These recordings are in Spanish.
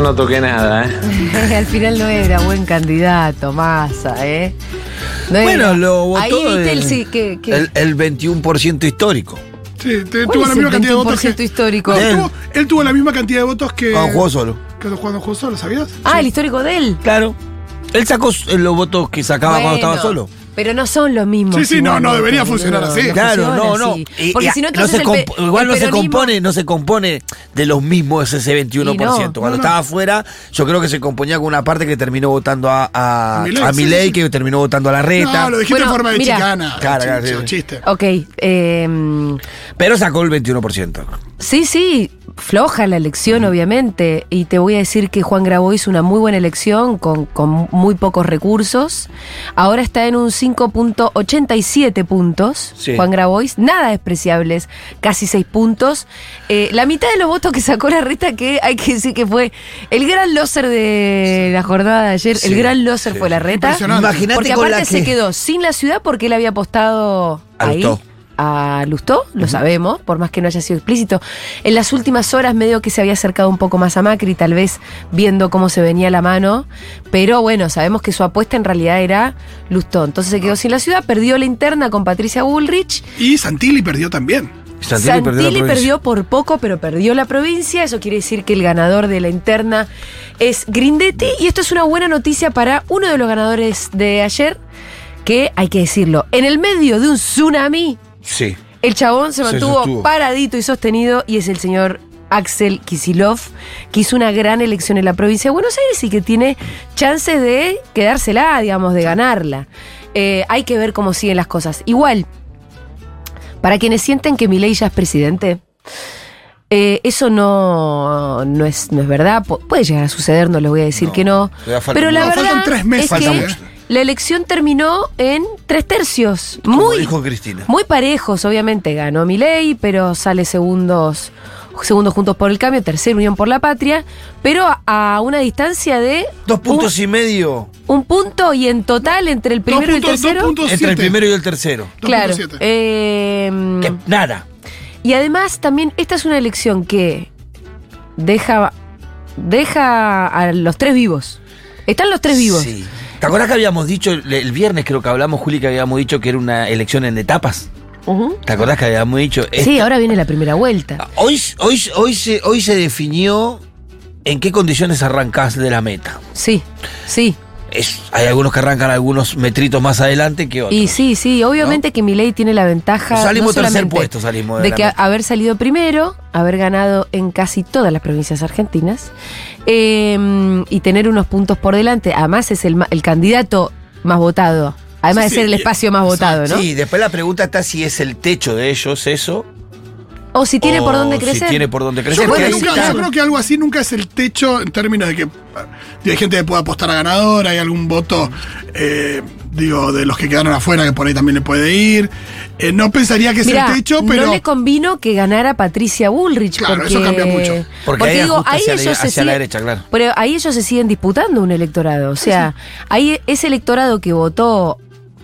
Yo no toqué nada, ¿eh? Al final no era buen candidato, Massa, ¿eh? No era. Bueno, lo votó Ahí viste el, el, sí, que, que- el- el 21% histórico. Sí, te- ¿Cuál tuvo la el misma cantidad de votos 21% que. histórico? Él tuvo, él tuvo la misma cantidad de votos que. Cuando jugó solo. Que cuando jugó solo, ¿sabías? Ah, el histórico de él. Claro. Él sacó s- los votos que sacaba cuando estaba solo. Pero no son los mismos. Sí, sí, no, no debería funcionar así. Claro, no, no. así. Y- Porque y si no, no entonces se el comp- igual el no se peronismo- compone, no se compone de los mismos ese 21%. Y no, Cuando no, no. estaba afuera, yo creo que se componía con una parte que terminó votando a, a, A Milei, a sí, Milei, sí. que terminó votando a la reta. No, lo dijiste Bueno, en forma de mira. chicana. Claro, claro, chiste, sí. chiste. Ok, eh, Pero sacó el 21%. sí, sí, floja la elección, obviamente. Y te voy a decir que Juan Grabois hizo una muy buena elección con, con muy pocos recursos. Ahora está en un 5.87 puntos. Sí. Juan Grabois, nada despreciables, casi 6 puntos. Eh, la mitad de los votos que sacó la reta, que hay que decir que fue el gran loser de la jornada de ayer. Sí, el gran loser sí. fue la reta. Impresionante. Imagínate Porque con aparte la se que- quedó sin la ciudad porque él había apostado A ahí. A Lustó, lo sabemos, por más que no haya sido explícito. En las últimas horas medio que se había acercado un poco más a Macri, tal vez viendo cómo se venía la mano. Pero bueno, sabemos que su apuesta en realidad era Lustó. Entonces se quedó sin la ciudad, perdió la interna con Patricia Bullrich. Y Santilli perdió también. Santilli, Santilli, perdió la provincia. perdió por poco, pero perdió la provincia. Eso quiere decir que el ganador de la interna es Grindetti. Y esto es una buena noticia para uno de los ganadores de ayer, que hay que decirlo, en el medio de un tsunami, Sí. el chabón se mantuvo paradito y sostenido y es el señor Axel Kisilov, que hizo una gran elección en la provincia de Buenos Aires y que tiene chances de quedársela, digamos, de ganarla. Eh, hay que ver cómo siguen las cosas. Igual, para quienes sienten que Milei ya es presidente, eh, eso no, no, es, no es verdad. Pu- puede llegar a suceder, no les voy a decir No, que no. Pero la. No, verdad faltan tres meses. es Falta que mucho. La elección terminó en tres tercios. Como Muy, dijo Cristina. muy parejos, obviamente. Ganó Milei, pero sale segundos, segundos juntos por el cambio, tercero Unión por la Patria, pero a, a una distancia de Dos puntos y medio un, un punto y en total entre el primero y el puntos- tercero. entre el primero y el tercero. Claro. 2.7. eh, Que nada. y además también esta es una elección que deja, deja a los tres vivos. Están los tres vivos. Sí. ¿Te acuerdas que habíamos dicho, el viernes creo que hablamos, Juli, que habíamos dicho que era una elección en etapas? ¿Te acordás que habíamos dicho? Sí, ahora viene la primera vuelta. Hoy, hoy, hoy, se, hoy se definió en qué condiciones arrancás de la meta. Sí, sí. Es, hay algunos que arrancan algunos metritos más adelante que otros. Y sí, sí, obviamente que Milei tiene la ventaja. Salimos no tercer puesto, salimos de de que meta. haber salido primero, haber ganado en casi todas las provincias argentinas eh, y tener unos puntos por delante. Además, es el, el candidato más votado. Además Sí, de ser el espacio más votado, ¿no? Sí, después la pregunta está si es el techo de ellos eso. O si tiene o por dónde Si crecer. tiene por dónde Yo crecer. creo, nunca- yo creo que algo así nunca es el techo en términos de que hay gente que puede apostar a ganador, hay algún voto, eh, digo, de los que quedaron afuera que por ahí también le puede ir. Eh, no pensaría que es Mirá, el techo, pero. no le convino que ganara Patricia Bullrich. Claro, porque, eso cambia mucho. Porque ahí digo, ahí hacia la- ellos se hacia la siguen- derecha, claro. Pero ahí ellos se siguen disputando un electorado. O sea, ahí ese electorado que votó.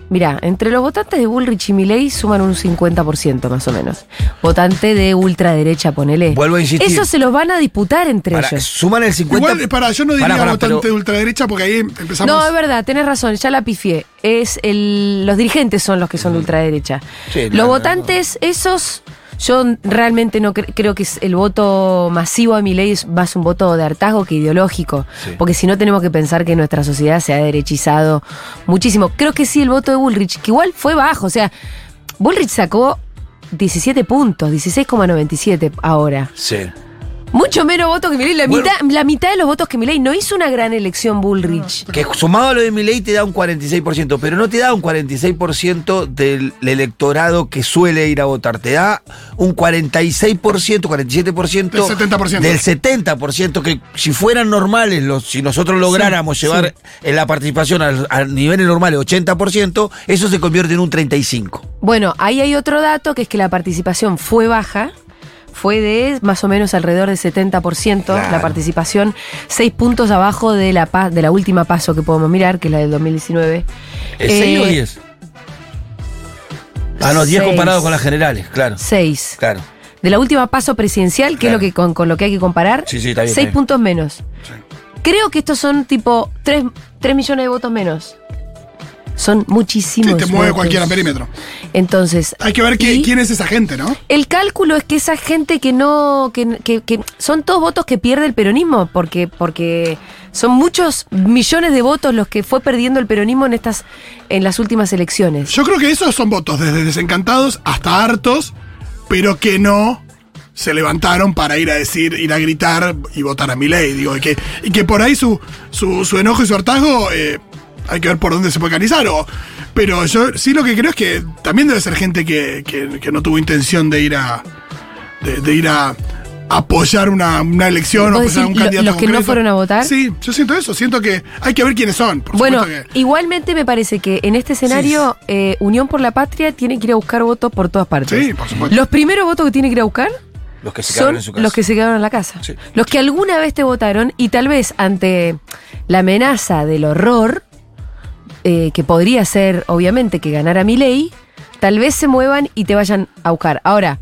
Mirá, entre los votantes de Bullrich y Milley suman un 50% más o menos. Votante de ultraderecha, ponele. Vuelvo a insistir. Eso se los van a disputar entre Para, ellos. suman el 50. Igual, para, yo no diría votante pero- de ultraderecha porque ahí empezamos. No, es verdad, tenés razón, ya la pifié. Es el, los dirigentes son los que son de ultraderecha. Sí, los no, no, votantes, esos, yo realmente no cre- creo que es el voto masivo a mi ley es más un voto de hartazgo que ideológico. Sí. Porque si no tenemos que pensar que nuestra sociedad se ha derechizado muchísimo. Creo que sí, el voto de Bullrich, que igual fue bajo. O sea, Bullrich sacó 17 puntos, 16,97 ahora. Sí. Mucho menos votos que Milei. La, Bueno. mitad, la mitad de los votos que Milei no hizo una gran elección Bullrich. Que sumado a lo de mi ley te da un 46%, pero no te da un 46% del electorado que suele ir a votar, te da un 46%, 47% Del 70%. del 70%, que si fueran normales, los, si nosotros lográramos llevar la participación al- a, niveles normales 80%, eso se convierte en un 35%. Bueno, ahí hay otro dato que es que la participación fue baja. Fue de más o menos alrededor del 70% Claro. la participación, seis puntos abajo de la, de la última paso que podemos mirar, que es la del 2019. ¿Es 6 o Eh, 10? Ah, no, 10 seis. comparado con las generales, claro. Seis. Claro. De la última paso presidencial, que Claro. es lo que con, con lo que hay que comparar, Sí, sí, está bien, seis está bien. puntos menos. Creo que estos son tipo 3, millones de votos menos. Son muchísimos. Sí, te mueve votos. cualquiera perímetro. Entonces. Hay que ver qué- quién es esa gente, ¿no? El cálculo es que esa gente que no. que, que- que son todos votos que pierde el peronismo, porque, porque son muchos millones de votos los que fue perdiendo el peronismo en estas. en las últimas elecciones. Yo creo que esos son votos desde desencantados hasta hartos, pero que no se levantaron para ir a decir, ir a gritar y votar a mi ley. Digo, y que, y que por ahí su, su, su enojo y su hartazgo eh, hay que ver por dónde se puede canalizar. O, pero yo sí lo que creo es que también debe ser gente que, que- que no tuvo intención de ir a. de, de ir a apoyar una, una elección o ¿Vos apoyar a un lo- candidato los que no fueron a votar? Sí, yo siento eso, siento que hay que ver quiénes son. Por Bueno, que- igualmente me parece que en este escenario eh, Unión por la Patria tiene que ir a buscar votos por todas partes. Sí, por supuesto. Los primeros votos que tiene que ir a buscar Los que se quedaron son en su casa. los que se quedaron en la casa. Sí. Los que alguna vez te votaron y tal vez ante la amenaza del horror, eh, que podría ser obviamente que ganara mi ley, tal vez se muevan y te vayan a buscar. Ahora,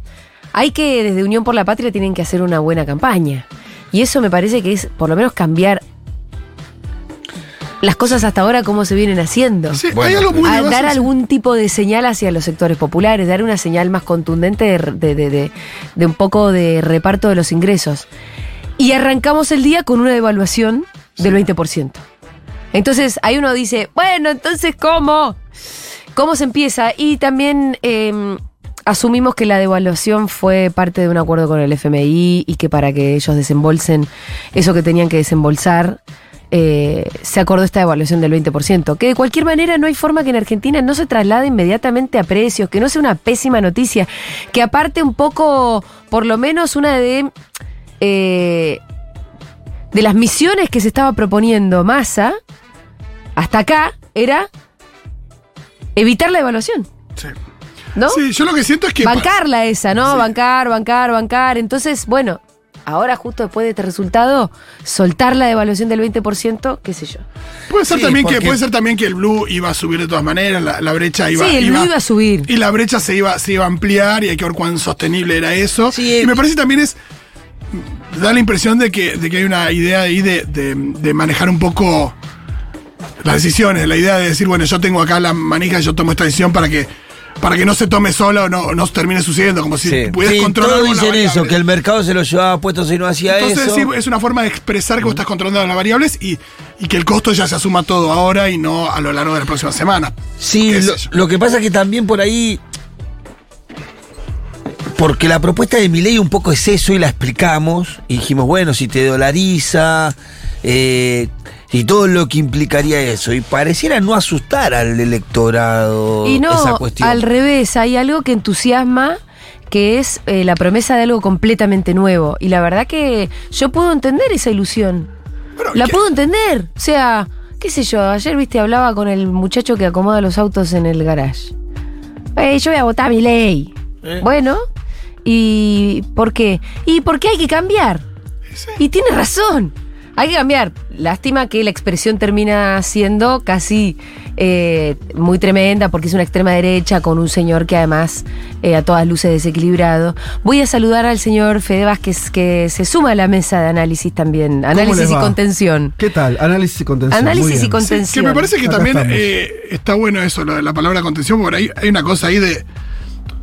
hay que desde Unión por la Patria tienen que hacer una buena campaña. Y eso me parece que es por lo menos cambiar las cosas hasta ahora como se vienen haciendo. Sí, Bueno, hay algo muy A de base, dar algún tipo de señal hacia los sectores populares, dar una señal más contundente de, de- de- de- de un poco de reparto de los ingresos. Y arrancamos el día con una devaluación del 20%. Entonces, ahí uno dice, bueno, entonces, ¿cómo? ¿Cómo se empieza? Y también eh, asumimos que la devaluación fue parte de un acuerdo con el FMI y que para que ellos desembolsen eso que tenían que desembolsar, eh, se acordó esta devaluación del 20%. Que de cualquier manera no hay forma que en Argentina no se traslade inmediatamente a precios, que no sea una pésima noticia, que aparte un poco, por lo menos una de... eh, de las misiones que se estaba proponiendo Massa, hasta acá, era evitar la devaluación, Sí. ¿no? Sí, yo lo que siento es que. Bancarla esa, ¿no? Sí. Bancar, bancar, bancar. Entonces, bueno, ahora justo después de este resultado, soltar la devaluación del 20%, qué sé yo. Puede ser, Sí, también que, puede ser también que el blue iba a subir de todas maneras, la, la brecha iba, sí, el blue iba a subir. Y la brecha se iba, se iba a ampliar y hay que ver cuán sostenible era eso. Sí, y me parece también es. Da la impresión de que, de que hay una idea ahí de, de- de manejar un poco las decisiones, la idea de decir, bueno, yo tengo acá la manija y yo tomo esta decisión para que, para que no se tome sola o no, no termine sucediendo, como si Sí, pudieras Sí, controlar todos dicen eso, que el mercado se lo llevaba puesto si no hacía Entonces, eso. sí, es una forma de expresar que vos estás controlando las variables y, y que el costo ya se asuma todo ahora y no a lo largo de las próximas semanas. Sí, lo, lo que pasa es que también por ahí. Porque la propuesta de mi ley un poco es eso y la explicamos. Y dijimos, bueno, si te dolariza. eh, y todo lo que implicaría eso. Y pareciera no asustar al electorado Y esa no, cuestión. al revés, hay algo que entusiasma, que es eh, la promesa de algo completamente nuevo. Y la verdad que yo puedo entender esa ilusión. Pero, La ¿qué? puedo entender. O sea, qué sé yo, ayer, viste, hablaba con el muchacho que acomoda los autos en el garage. Eh, yo voy a votar mi ley. Eh. Bueno, ¿y por qué? Y porque hay que cambiar. Sí. Y tiene razón. Hay que cambiar. Lástima que la expresión termina siendo casi eh, muy tremenda porque es una extrema derecha con un señor que además eh, a todas luces desequilibrado. Voy a saludar al señor Fede Vázquez que se suma a la mesa de análisis también. Análisis y contención. ¿Qué tal? Análisis y contención. Análisis y contención. Sí, que me parece que Acá también eh, está bueno eso, lo de la palabra contención, porque hay, hay una cosa ahí de.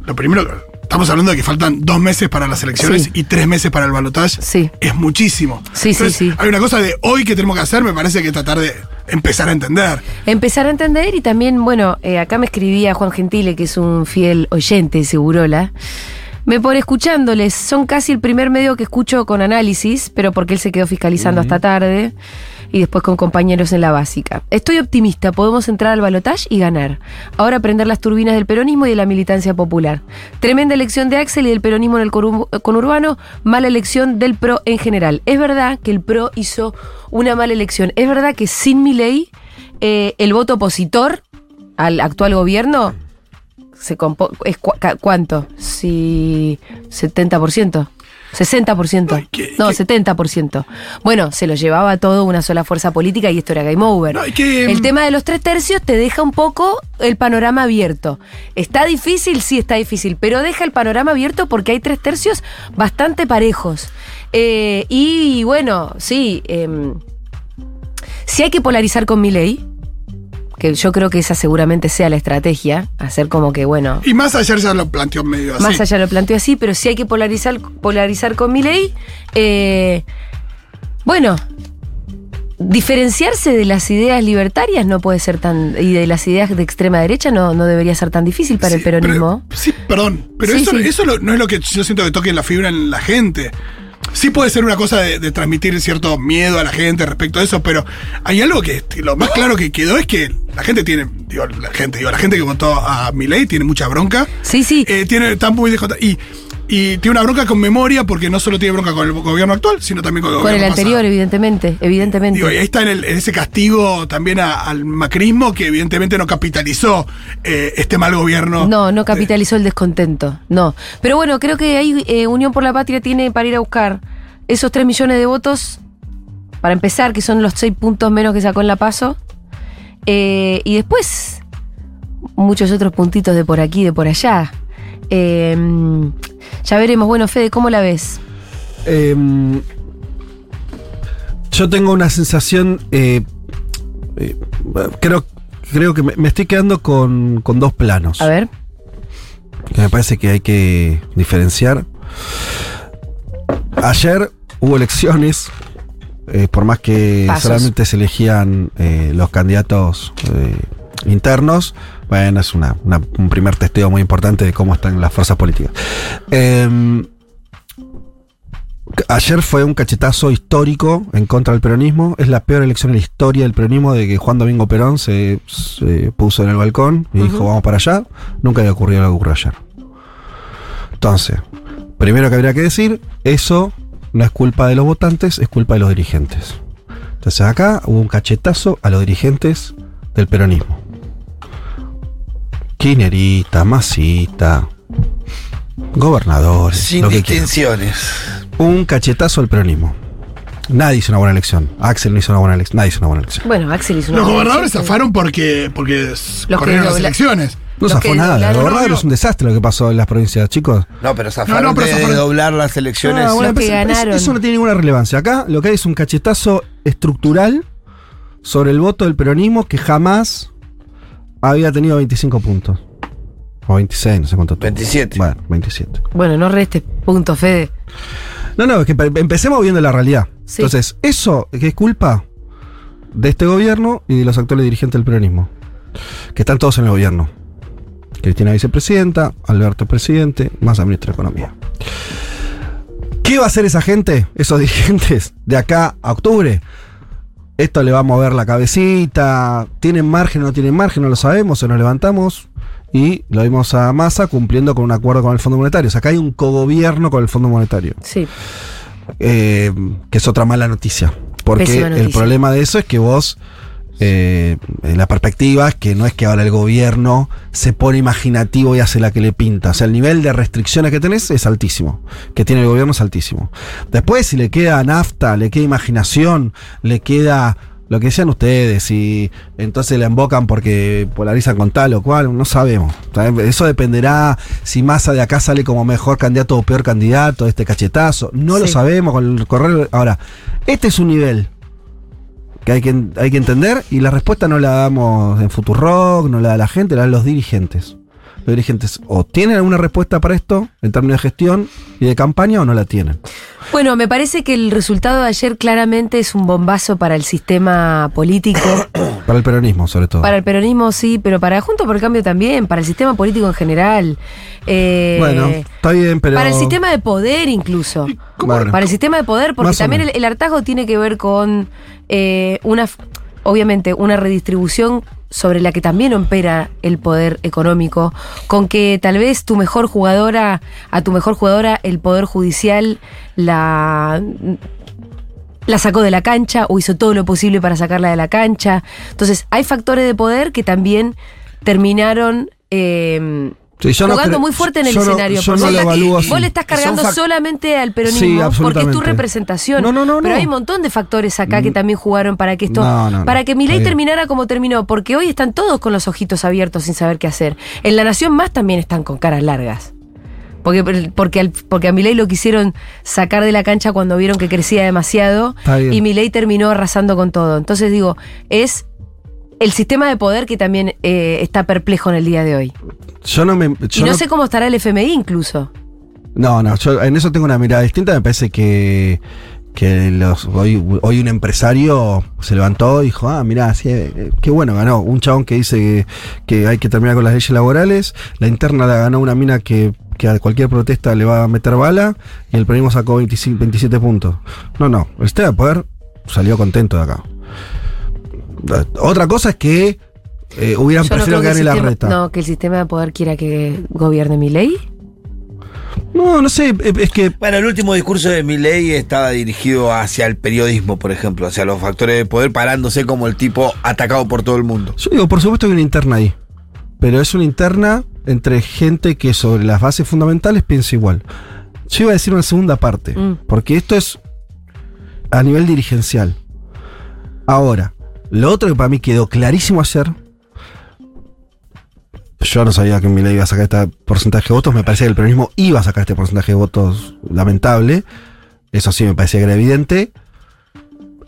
Lo primero, estamos hablando de que faltan dos meses para las elecciones Sí. y tres meses para el balotaje. Sí. Es muchísimo. Sí, sí, sí. Hay una cosa de hoy que tenemos que hacer, me parece que tratar de empezar a entender. Empezar a entender y también, bueno, eh, acá me escribía Juan Gentile, que es un fiel oyente de Segurola. Me pone escuchándoles, son casi el primer medio que escucho con análisis, pero porque él se quedó fiscalizando hasta tarde y después con compañeros en la básica. Estoy optimista, podemos entrar al balotaje y ganar. Ahora prender las turbinas del peronismo y de la militancia popular. Tremenda elección de Axel y del peronismo en el conurbano, mala elección del PRO en general. Es verdad que el PRO hizo una mala elección. Es verdad que sin mi ley, eh, el voto opositor al actual gobierno se compo- es ¿Cuánto? Si 70%. 60%. Ay, que- no, que- 70%. Bueno, se lo llevaba todo una sola fuerza política y esto era game over. No, que, el mm, tema de los tres tercios te deja un poco el panorama abierto. ¿Está difícil? Sí, está difícil, pero deja el panorama abierto porque hay tres tercios bastante parejos. Eh, y bueno, sí, em, Si hay que polarizar con Milei, que yo creo que esa seguramente sea la estrategia, hacer como que, bueno, Y más ayer ya lo planteó medio así. más allá lo planteo así, pero si hay que polarizar, polarizar con Milei, eh, bueno, diferenciarse de las ideas libertarias no puede ser tan, y de las ideas de extrema derecha no, no debería ser tan difícil para el pero- peronismo. sí, perdón. Pero Sí, eso, sí. eso lo- no es lo que yo siento que toque la fibra en la gente. Sí puede ser una cosa de, de transmitir cierto miedo a la gente respecto a eso, pero hay algo que lo más claro que quedó es que la gente tiene, digo, la gente, digo, la gente que votó a Milei tiene mucha bronca. Sí, sí. Eh, tiene, está muy descontra- y, y tiene una bronca con memoria porque no solo tiene bronca con el gobierno actual, sino también con el con el gobierno anterior, pasado. evidentemente, evidentemente. Digo, y ahí está en, el- en ese castigo también a- al macrismo que evidentemente no capitalizó eh, este mal gobierno. No, no capitalizó el descontento, no. Pero bueno, creo que ahí eh, Unión por la Patria tiene para ir a buscar esos 3 millones de votos, para empezar, que son los 6 puntos menos que sacó en la PASO, eh, y después muchos otros puntitos de por aquí, de por allá. Eh, ya veremos. Bueno, Fede, ¿cómo la ves? Em, yo tengo una sensación. eh, eh, creo, creo que me, me estoy quedando con, con dos planos. A ver. Que me parece que hay que diferenciar. Ayer hubo elecciones. eh, por más que Pasos. solamente se elegían eh, los candidatos internos, bueno, es una- una- un primer testeo muy importante de cómo están las fuerzas políticas. Em, Ayer fue un cachetazo histórico en contra del peronismo. Es la peor elección en la historia del peronismo de que Juan Domingo Perón se, se puso en el balcón y dijo vamos para allá. Nunca había ocurrido lo que ocurrió ayer. Entonces, primero que habría que decir, eso no es culpa de los votantes, es culpa de los dirigentes. Entonces acá hubo un cachetazo a los dirigentes del peronismo. Kirchnerita, Masita, gobernadores, Sin lo que quieran distinciones. un cachetazo al peronismo. Nadie hizo una buena elección. Axel no hizo una buena elección. Nadie hizo una buena elección. Bueno, Axel hizo una Los buena gobernadores elección. zafaron porque, porque Los corrieron las elecciones. No Los zafó nada. doblaron- La verdad no, es un desastre lo que pasó en las provincias, chicos. No, pero zafaron No, no, pero de zafaron- doblar las elecciones. Ah, bueno, Los que pero eso- ganaron. Eso no tiene ninguna relevancia. Acá lo que hay es un cachetazo estructural sobre el voto del peronismo que jamás había tenido 25 puntos. O 26, no sé cuánto. tuvo. 27. Bueno, 27. Bueno, no restes punto, Fede. No, no, es que pe- empecemos viendo la realidad. Sí. Entonces, eso que es culpa de este gobierno y de los actuales dirigentes del peronismo. Que están todos en el gobierno. Cristina vicepresidenta, Alberto presidente, más ministro de Economía. ¿Qué va a hacer esa gente, esos dirigentes, de acá a octubre? Esto le va a mover la cabecita. ¿Tienen margen o no tienen margen? No lo sabemos, se nos levantamos y lo vimos a Massa cumpliendo con un acuerdo con el Fondo Monetario. O sea, acá hay un cogobierno con el Fondo Monetario Sí. eh, que es otra mala noticia. Porque el problema de eso es que vos, eh, la perspectiva es que no es que ahora el gobierno se pone imaginativo y hace la que le pinta. O sea, el nivel de restricciones que tenés es altísimo. Que tiene el gobierno es altísimo. Después, si le queda nafta, le queda imaginación, le queda lo que decían ustedes, y entonces la embocan porque polarizan con tal o cual, no sabemos. Eso dependerá si Massa de acá sale como mejor candidato o peor candidato, este cachetazo. No lo sabemos con el correo. Ahora, este es un nivel que hay que, hay que entender y la respuesta no la damos en Futurock, no la da la gente, la dan los dirigentes. Los dirigentes o tienen alguna respuesta para esto en términos de gestión y de campaña o no la tienen. Bueno, me parece que el resultado de ayer claramente es un bombazo para el sistema político, Para el peronismo, sobre todo. para el peronismo sí, pero para Junto por el Cambio también, para el sistema político en general. Eh, bueno, está bien, pero. Para el sistema de poder incluso. Bueno. Para el sistema de poder, porque también el, el hartazgo tiene que ver con eh, una, obviamente, una redistribución sobre la que también opera el poder económico, con que tal vez tu mejor jugadora, a tu mejor jugadora, el poder judicial la la sacó de la cancha o hizo todo lo posible para sacarla de la cancha. Entonces, hay factores de poder que también terminaron eh, Sí, yo no jugando muy fuerte en el yo no- escenario. yo no vos lo le estás cargando solamente al Sí, peronismo porque es tu representación. No, no, no, Pero hay un montón de factores acá que también jugaron para que esto, para que mi ley terminara como terminó, porque hoy están todos con los ojitos abiertos sin saber qué hacer. En La Nación Más también están con caras largas. Porque, porque, al- porque a Milei lo quisieron sacar de la cancha cuando vieron que crecía demasiado y Milei terminó arrasando con todo. Entonces digo, es el sistema de poder que también eh, está perplejo en el día de hoy. Yo no me. Y no, no- sé cómo estará el FMI incluso. No, no, yo en eso tengo una mirada distinta. Me parece que, que los, hoy, hoy un empresario se levantó y dijo, ah, mirá, sí, eh, qué bueno, ganó. Un chabón que dice que, que hay que terminar con las leyes laborales. La interna la ganó una mina que, que a cualquier protesta le va a meter bala. Y el peronismo sacó 25, 27 puntos. No, no, el sistema de poder salió contento de acá. Otra cosa es que eh, hubieran no preferido creo que gane la sistema, reta. no, que el sistema de poder quiera que gobierne Milei. no, no sé, eh, es que Bueno, el último discurso de Milley estaba dirigido hacia el periodismo, por ejemplo, hacia los factores de poder, parándose como el tipo atacado por todo el mundo. Yo digo, por supuesto que hay una interna ahí. Pero es una interna entre gente que sobre las bases fundamentales piensa igual. Yo iba a decir una segunda parte, Mm. porque esto es a nivel dirigencial. Ahora, lo otro que para mí quedó clarísimo ayer. Yo no sabía que Milei iba a sacar este porcentaje de votos. Me parecía que el peronismo iba a sacar este porcentaje de votos lamentable. Eso sí me parecía que era evidente.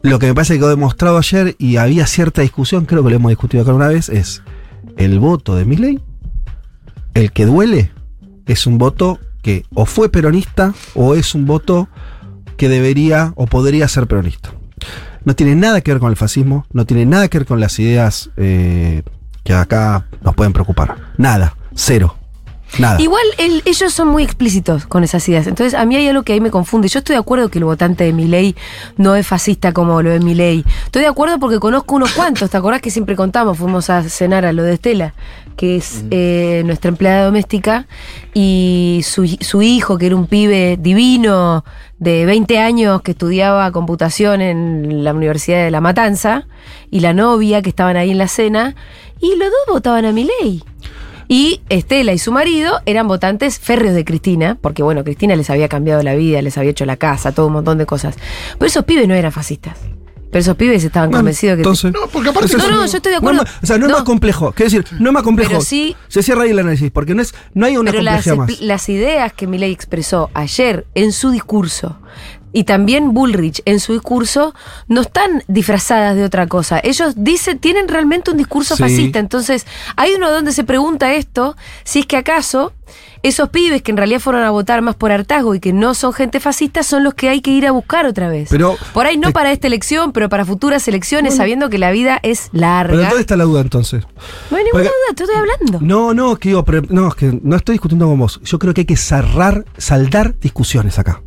Lo que me parece que quedó demostrado ayer y había cierta discusión, creo que lo hemos discutido acá una vez, es el voto de Milei, el que duele, es un voto que o fue peronista o es un voto que debería o podría ser peronista. No tiene nada que ver con el fascismo, no tiene nada que ver con las ideas eh, que acá nos pueden preocupar. Nada, cero, nada. Igual el- ellos son muy explícitos con esas ideas. Entonces, a mí hay algo que ahí me confunde. Yo estoy de acuerdo que el votante de Milei no es fascista como lo es Milei. Estoy de acuerdo porque conozco unos cuantos. ¿Te acordás que siempre contamos? Fuimos a cenar a lo de Estela, que es eh, nuestra empleada doméstica, y su, su hijo, que era un pibe divino de 20 años que estudiaba computación en la Universidad de La Matanza, y la novia que estaban ahí en la cena, y los dos votaban a Milei. Y Estela y su marido eran votantes férreos de Cristina, porque bueno, Cristina les había cambiado la vida, les había hecho la casa, todo un montón de cosas. Pero esos pibes no eran fascistas. Pero esos pibes estaban Bueno, convencidos que. entonces, No, porque aparte Eso no, es- no, yo estoy de acuerdo. No o sea, no, es No. más complejo. Quiero decir, no es más complejo. Pero sí- Se cierra ahí el análisis, porque no, es, no hay una pero las, complejidad más. las ideas que Milei expresó ayer en su discurso y también Bullrich en su discurso no están disfrazadas de otra cosa. Ellos dicen, tienen realmente un discurso Sí. fascista. Entonces, hay uno donde se pregunta esto, si es que acaso esos pibes que en realidad fueron a votar más por hartazgo y que no son gente fascista son los que hay que ir a buscar otra vez. Pero- por ahí no para esta elección, pero para futuras elecciones, sabiendo que la vida es larga. Pero ¿dónde está la duda entonces? no hay ninguna porque- duda, te estoy hablando. No, no, que digo, pero- no, es que no estoy discutiendo con vos. Yo creo que hay que cerrar, saldar discusiones acá.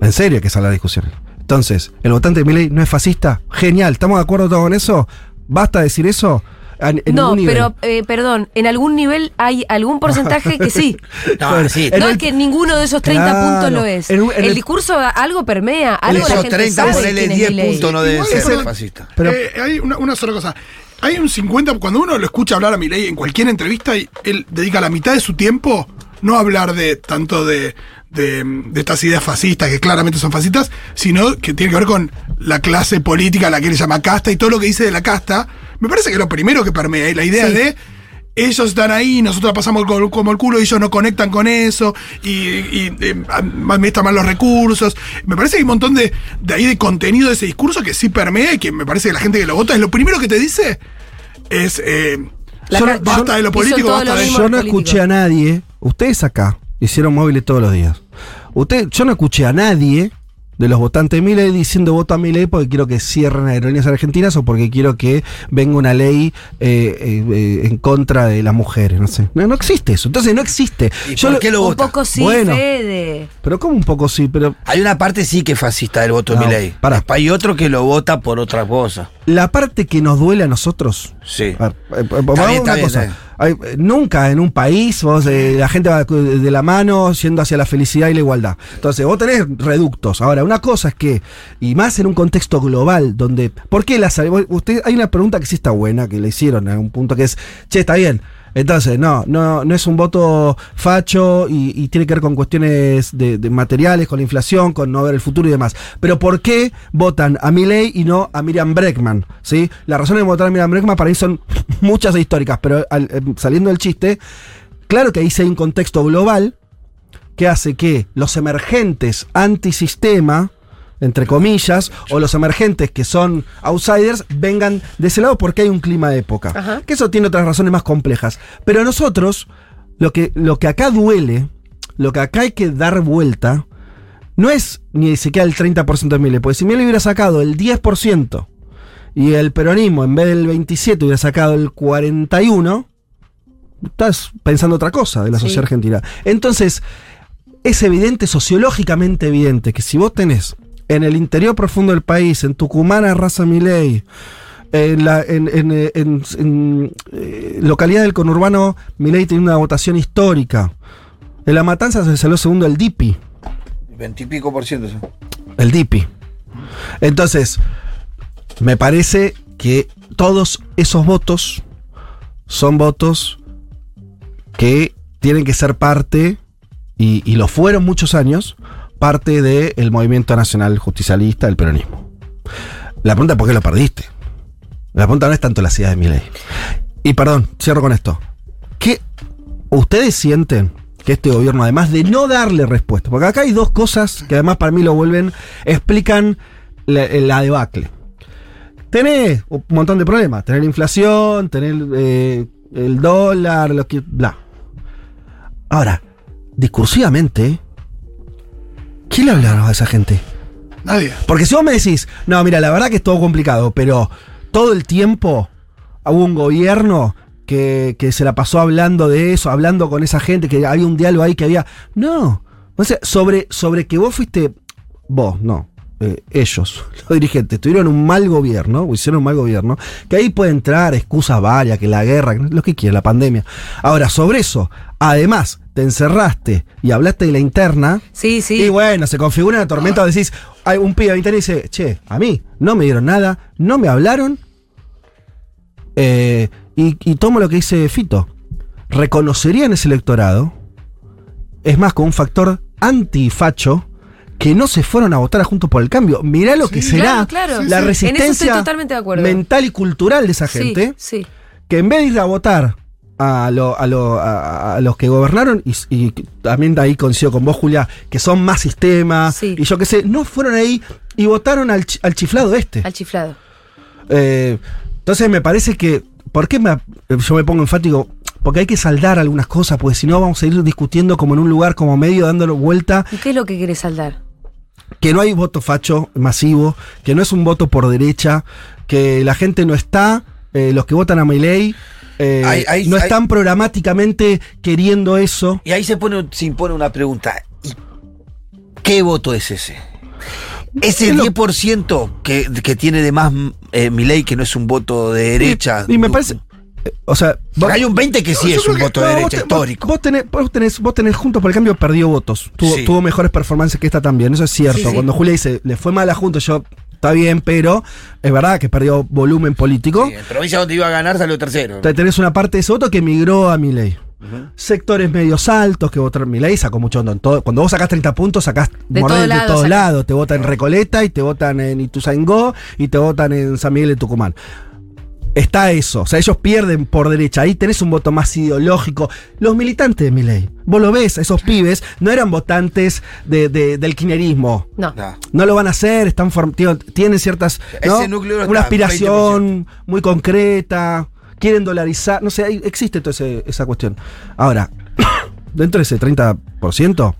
En serio que saldar discusiones. Entonces, ¿el votante de Milei no es fascista? Genial, ¿estamos de acuerdo todos con eso? ¿Basta decir eso? En- en no, pero eh, perdón, en algún nivel hay algún porcentaje que sí. No, Bueno, sí. en no el- es que ninguno de esos 30 Claro. puntos lo es. En un- en el, el- discurso algo permea, algo la esos gente 30, sabe ponele quién es 10 Milei. puntos no Igual ser es el- fascistas. Pero- Eh, hay una, una sola cosa. Hay un 50, cuando uno lo escucha hablar a Milei en cualquier entrevista, y él dedica la mitad de su tiempo no a hablar de tanto de, de, de estas ideas fascistas, que claramente son fascistas, sino que tiene que ver con la clase política a la que él llama casta y todo lo que dice de la casta. Me parece que lo primero que permea es la idea Sí. de ellos están ahí, nosotros la pasamos como, como el culo, y ellos no conectan con eso, y, y eh, administran mal los recursos. Me parece que hay un montón de, de ahí de contenido de ese discurso que sí permea y que me parece que la gente que lo vota es lo primero que te dice es eh, La Yo basta de lo político, basta lo de Yo no escuché a nadie. Ustedes acá hicieron móviles todos los días. Usted, yo no escuché a nadie de los votantes de Milei diciendo voto a Milei porque quiero que cierren aerolíneas argentinas o porque quiero que venga una ley eh, eh, eh, en contra de las mujeres. No sé. No, no existe eso. Entonces no existe. ¿Y Yo por lo- qué lo Un vota? poco sí, Bueno. Fede. Pero como un poco sí, pero Hay una parte sí que es fascista del voto No, de Milei. hay otro que lo vota por otra cosa. la parte que nos duele a nosotros Sí. A ver, eh, eh, vamos a bien, una cosa. Hay- eh, nunca en un país vos, eh, la gente va de la mano yendo hacia la felicidad y la igualdad. Entonces, vos tenés reductos. Ahora, una cosa es que, y más en un contexto global, donde. ¿Por qué las Usted, hay una pregunta que sí está buena, que le hicieron en un punto que es, che, está bien. Entonces, no, no, no es un voto facho y, tiene que ver con cuestiones de, de materiales, con la inflación, con no ver el futuro y demás. Pero ¿por qué votan a Milley y no a Miriam Breckman? ¿Sí? Las razones de votar a Miriam Breckman para mí son muchas e históricas, pero al- eh, saliendo del chiste, claro que ahí sí hay un contexto global que hace que los emergentes antisistema, entre comillas, o los emergentes que son outsiders, vengan de ese lado porque hay un clima de época. Ajá. Que eso tiene otras razones más complejas. Pero nosotros, lo que, lo que acá duele, lo que acá hay que dar vuelta, no es ni siquiera el 30% de Milei, porque si Milei hubiera sacado el 10% y el peronismo en vez del 27 hubiera sacado el 41, estás pensando otra cosa de la Sí. sociedad argentina. Entonces, es evidente, sociológicamente evidente, que si vos tenés en el interior profundo del país, en Tucumán a raza Milei, en, la, en, en, en- eh, localidad del conurbano, Milei tiene una votación histórica. En La Matanza se salió segundo el DIPI. Veintipico por ciento. sí. El DIPI. Entonces, me parece que todos esos votos son votos que tienen que ser parte, y, y lo fueron muchos años, parte del movimiento nacional justicialista del peronismo. La pregunta es por qué lo perdiste. La pregunta no es tanto la ciudad de mi ley. Y perdón, cierro con esto. ¿Qué ustedes sienten que este gobierno, además de no darle respuesta, porque acá hay dos cosas que además para mí lo vuelven, explican la, la debacle. Tenés un montón de problemas, tener inflación, tener eh, el dólar, lo que. bla. Ahora, discursivamente, ¿quién le hablaron a esa gente? Nadie. Porque si vos me decís, no, mira, la verdad que es todo complicado, pero todo el tiempo hubo un gobierno que, que se la pasó hablando de eso, hablando con esa gente, que había un diálogo ahí que había. No. O sea, sobre, sobre que vos fuiste. Vos, no. Eh, ellos, los dirigentes, tuvieron un mal gobierno, o hicieron un mal gobierno, que ahí puede entrar excusas varias, que la guerra, lo que quiera, la pandemia. Ahora, sobre eso, además, te encerraste y hablaste de la interna, Sí, sí. y bueno, se configura una tormenta decís, hay un pibe de 20 años y dice, che, a mí no me dieron nada, no me hablaron. eh, y, y tomo lo que dice Fito. Reconocerían ese electorado, es más, con un factor antifacho, que no se fueron a votar a Juntos por el Cambio. Mirá lo que será claro, claro. la resistencia mental y cultural de esa gente Sí. que en vez de ir a votar a, lo- a, lo- a- a los que gobernaron, y, y también de ahí coincido con vos, Julia, que son más sistemas, Sí. y yo qué sé, no fueron ahí y votaron al, al chiflado este. Al chiflado. Eh, entonces me parece que, ¿por qué me- yo me pongo enfático? Porque hay que saldar algunas cosas, porque si no vamos a ir discutiendo como en un lugar como medio, dándole vuelta, ¿Y qué es lo que querés saldar? Que no hay voto facho masivo, que no es un voto por derecha, que la gente no está, eh, los que votan a Milei eh, Hay- hay- no están programáticamente queriendo eso. Y ahí se, pone, se impone una pregunta. ¿Y qué voto es ese? Ese Es lo- 10% que, que tiene de más eh, Milei, que no es un voto de derecha. Y, me parece, o sea, Porque hay un 20 que sí es un que- voto no, de vos derecha histórico. Vos, vos tenés, vos tenés, vos tenés Juntos por el Cambio perdió votos. Tuvo, Sí. tuvo mejores performances que esta también, eso es cierto. Sí, sí. Cuando Julia dice, le fue mal a Juntos, yo, está bien, pero es verdad que perdió volumen político. Sí, en provincia donde iba a ganar salió tercero. Entonces tenés una parte de ese voto que migró a Milei. Sectores medios altos que votaron Milei, sacó mucho onda todo. Cuando vos sacás 30 puntos, sacás De mordés todo de lado todos lados. Te votan en Recoleta y te votan en Ituzaingó y te votan en San Miguel de Tucumán. Está eso, o sea, ellos pierden por derecha. Ahí tenés un voto más ideológico. Los militantes de Milei, vos lo ves, esos pibes no eran votantes de- de- del kirchnerismo. No. No. No lo van a hacer, están tío, tienen ciertas. ¿no? Ese núcleo no Una está, aspiración muy concreta, quieren dolarizar, no sé, existe toda ese- esa cuestión. Ahora, dentro de ese 30%,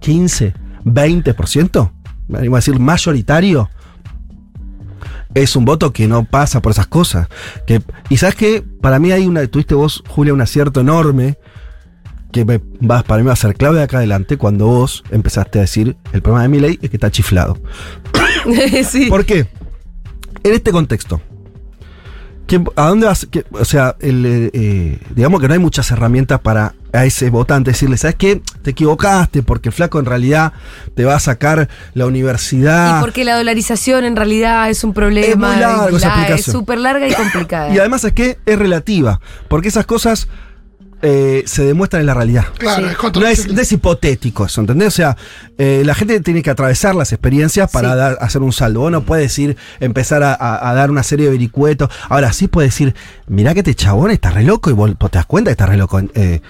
15, 20%, me animo a decir mayoritario, es un voto que no pasa por esas cosas. Que, y sabes que para mí hay una, tuviste vos, Julia, un acierto enorme que me, vas, para mí va a ser clave de acá adelante cuando vos empezaste a decir el problema de mi ley es que está chiflado. sí. ¿Por qué? En este contexto. ¿quién- ¿A dónde vas? o sea, el, eh, eh, digamos que no hay muchas herramientas para a ese votante decirle, ¿sabes qué? Te equivocaste porque el flaco en realidad te va a sacar la universidad. Y porque la dolarización en realidad es un problema. Es muy largo es súper larga y complicada. Y además es que es relativa, porque esas cosas eh, se demuestran en la realidad. Claro, Sí. No es, no es hipotético eso, ¿entendés? O sea, eh, la gente tiene que atravesar las experiencias para Sí. dar- hacer un saldo. Vos no puedes ir, empezar a, a- a dar una serie de vericuetos. Ahora sí puedes decir, mirá que este chabón está re loco y vos, vos te das cuenta que está re loco. Eh,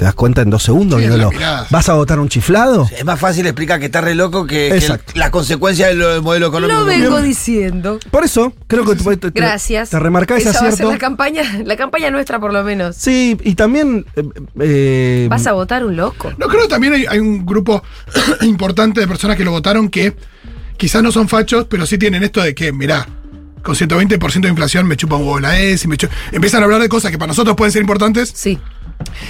Te das cuenta en dos segundos Sí, las. ¿Vas a votar un chiflado? Es más fácil explicar que está re loco que, que Exacto. la consecuencia del, del modelo económico. Lo vengo diciendo. Por eso, creo que te, Gracias. te remarcás Esa va a ser la campaña, la campaña nuestra por lo menos. Sí, y también. eh, eh, Vas a votar un loco. No, creo que también hay, hay un grupo importante de personas que lo votaron que quizás no son fachos, pero sí tienen esto de que, mirá, con 120% de inflación me chupa un huevo la ESI, me chu- empiezan a hablar de cosas que para nosotros pueden ser importantes Sí,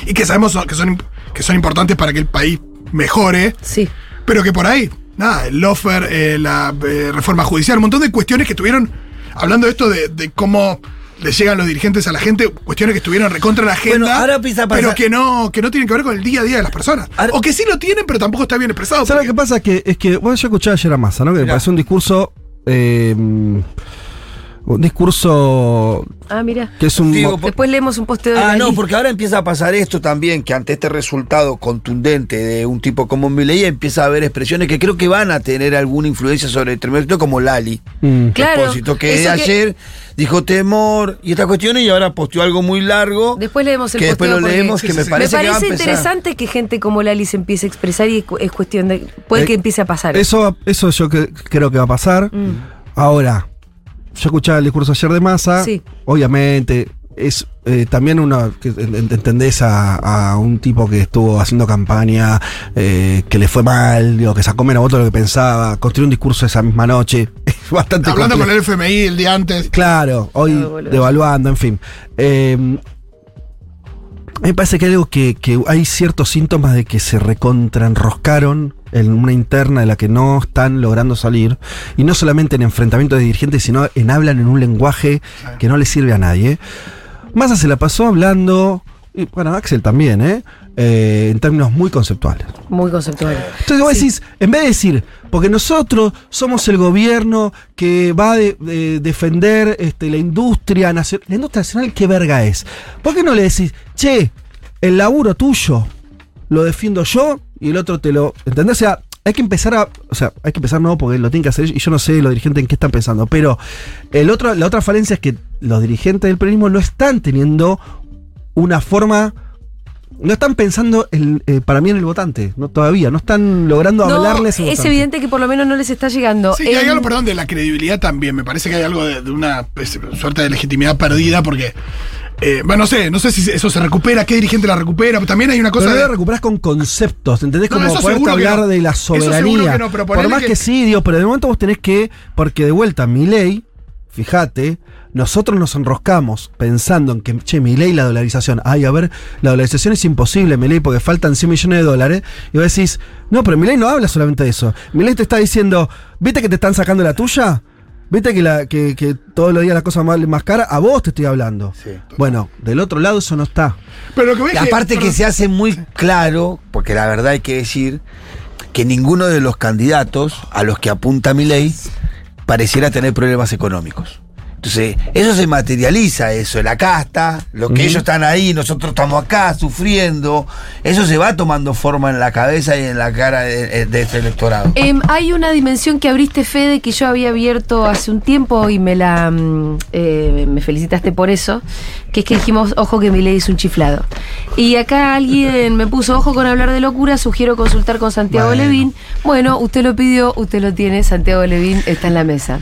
y que sabemos que son, que son importantes para que el país mejore, sí. pero que por ahí, nada, el lofer, eh, la eh, reforma judicial, un montón de cuestiones que estuvieron hablando de esto de, de cómo le llegan los dirigentes a la gente, cuestiones que estuvieron recontra la agenda, Bueno, ahora empieza a pasar- pero que no, que no tienen que ver con el día a día de las personas. Ahora- o que sí lo tienen, pero tampoco está bien expresado. ¿Sabes lo que porque- pasa? Es que, es que bueno, yo escuché ayer a Massa, ¿no? Que me parece un discurso. eh, un discurso Ah, mira. que es un. Digo, Después leemos un posteo de Ah, no, porque ahora empieza a pasar esto también, que ante este resultado contundente de un tipo como Milei empieza a haber expresiones que creo que van a tener alguna influencia sobre el determinado como Lali. Mm. Claro, que que- ayer dijo temor y estas cuestiones y ahora posteó algo muy largo. Después leemos el que después lo leemos, que Sí, me parece, me que va a parece interesante que gente como Lali se empiece a expresar y es cuestión de. Puede Eh, que empiece a pasar. Eso, eso yo que- creo que va a pasar. Mm. Ahora, yo escuchaba el discurso ayer de Massa. Sí. Obviamente, es eh, también uno que en- en- entendés a, a un tipo que estuvo haciendo campaña, eh, que le fue mal, digo, que sacó menos votos de lo que pensaba, construyó un discurso esa misma noche. Bastante Hablando con el FMI el día antes. Claro, hoy No, devaluando, en fin. Eh, me parece que hay algo que, que hay ciertos síntomas de que se recontraenroscaron en una interna de la que no están logrando salir. Y no solamente en enfrentamientos de dirigentes, sino en hablan en un lenguaje que no le sirve a nadie. Massa se la pasó hablando, y bueno, Axel también, ¿eh? Eh, en términos muy conceptuales. Muy conceptual. Entonces vos Sí. decís, en vez de decir, porque nosotros somos el gobierno que va a de- de- defender este, la industria nacional. La industria nacional, ¿qué verga es? ¿Por qué no le decís, che, el laburo tuyo lo defiendo yo y el otro te lo. ¿Entendés? O sea, hay que empezar a. O sea, hay que empezar no, porque lo tienen que hacer y yo no sé los dirigentes en qué están pensando. Pero el otro, la otra falencia es que los dirigentes del periodismo no están teniendo una forma. No están pensando el, eh, para mí en el votante, no todavía, no están logrando No, hablarles es votante. evidente que por lo menos no les está llegando. Sí, hay algo, perdón, de la credibilidad también. Me parece que hay algo de, de una pues, suerte de legitimidad perdida porque. Eh, bueno, no sé, no sé si eso se recupera, qué dirigente la recupera. pero También hay una cosa Pero de. recuperás con conceptos, ¿entendés? No, Como que hablar no. de la soberanía. no, Por más que, que- sí, digo, pero de momento vos tenés que, porque de vuelta, mi ley, fíjate, nosotros nos enroscamos pensando en que, che, mi ley, la dolarización, ay, a ver, la dolarización es imposible, mi ley, porque faltan 100 millones de dólares, y vos decís, no, pero mi ley no habla solamente de eso. Mi ley te está diciendo, ¿viste que te están sacando la tuya? ¿Viste que, la, que, que todos los días la cosa más, más cara? A vos te estoy hablando. Sí. Bueno, del otro lado eso no está. Pero lo que aparte que se hace muy claro, porque la verdad hay que decir, que ninguno de los candidatos a los que apunta mi ley pareciera tener problemas económicos. Entonces, eso se materializa, eso, en la casta, lo que ellos están ahí, nosotros estamos acá sufriendo, eso se va tomando forma en la cabeza y en la cara de, de este electorado. Em, hay una dimensión que abriste, Fede, que yo había abierto hace un tiempo y me la mm, eh, me felicitaste por eso, que es que dijimos, ojo que mi ley es un chiflado. Y acá alguien me puso, ojo con hablar de locura, sugiero consultar con Santiago Bueno. Levín. Bueno, usted lo pidió, usted lo tiene, Santiago Levín está en la mesa.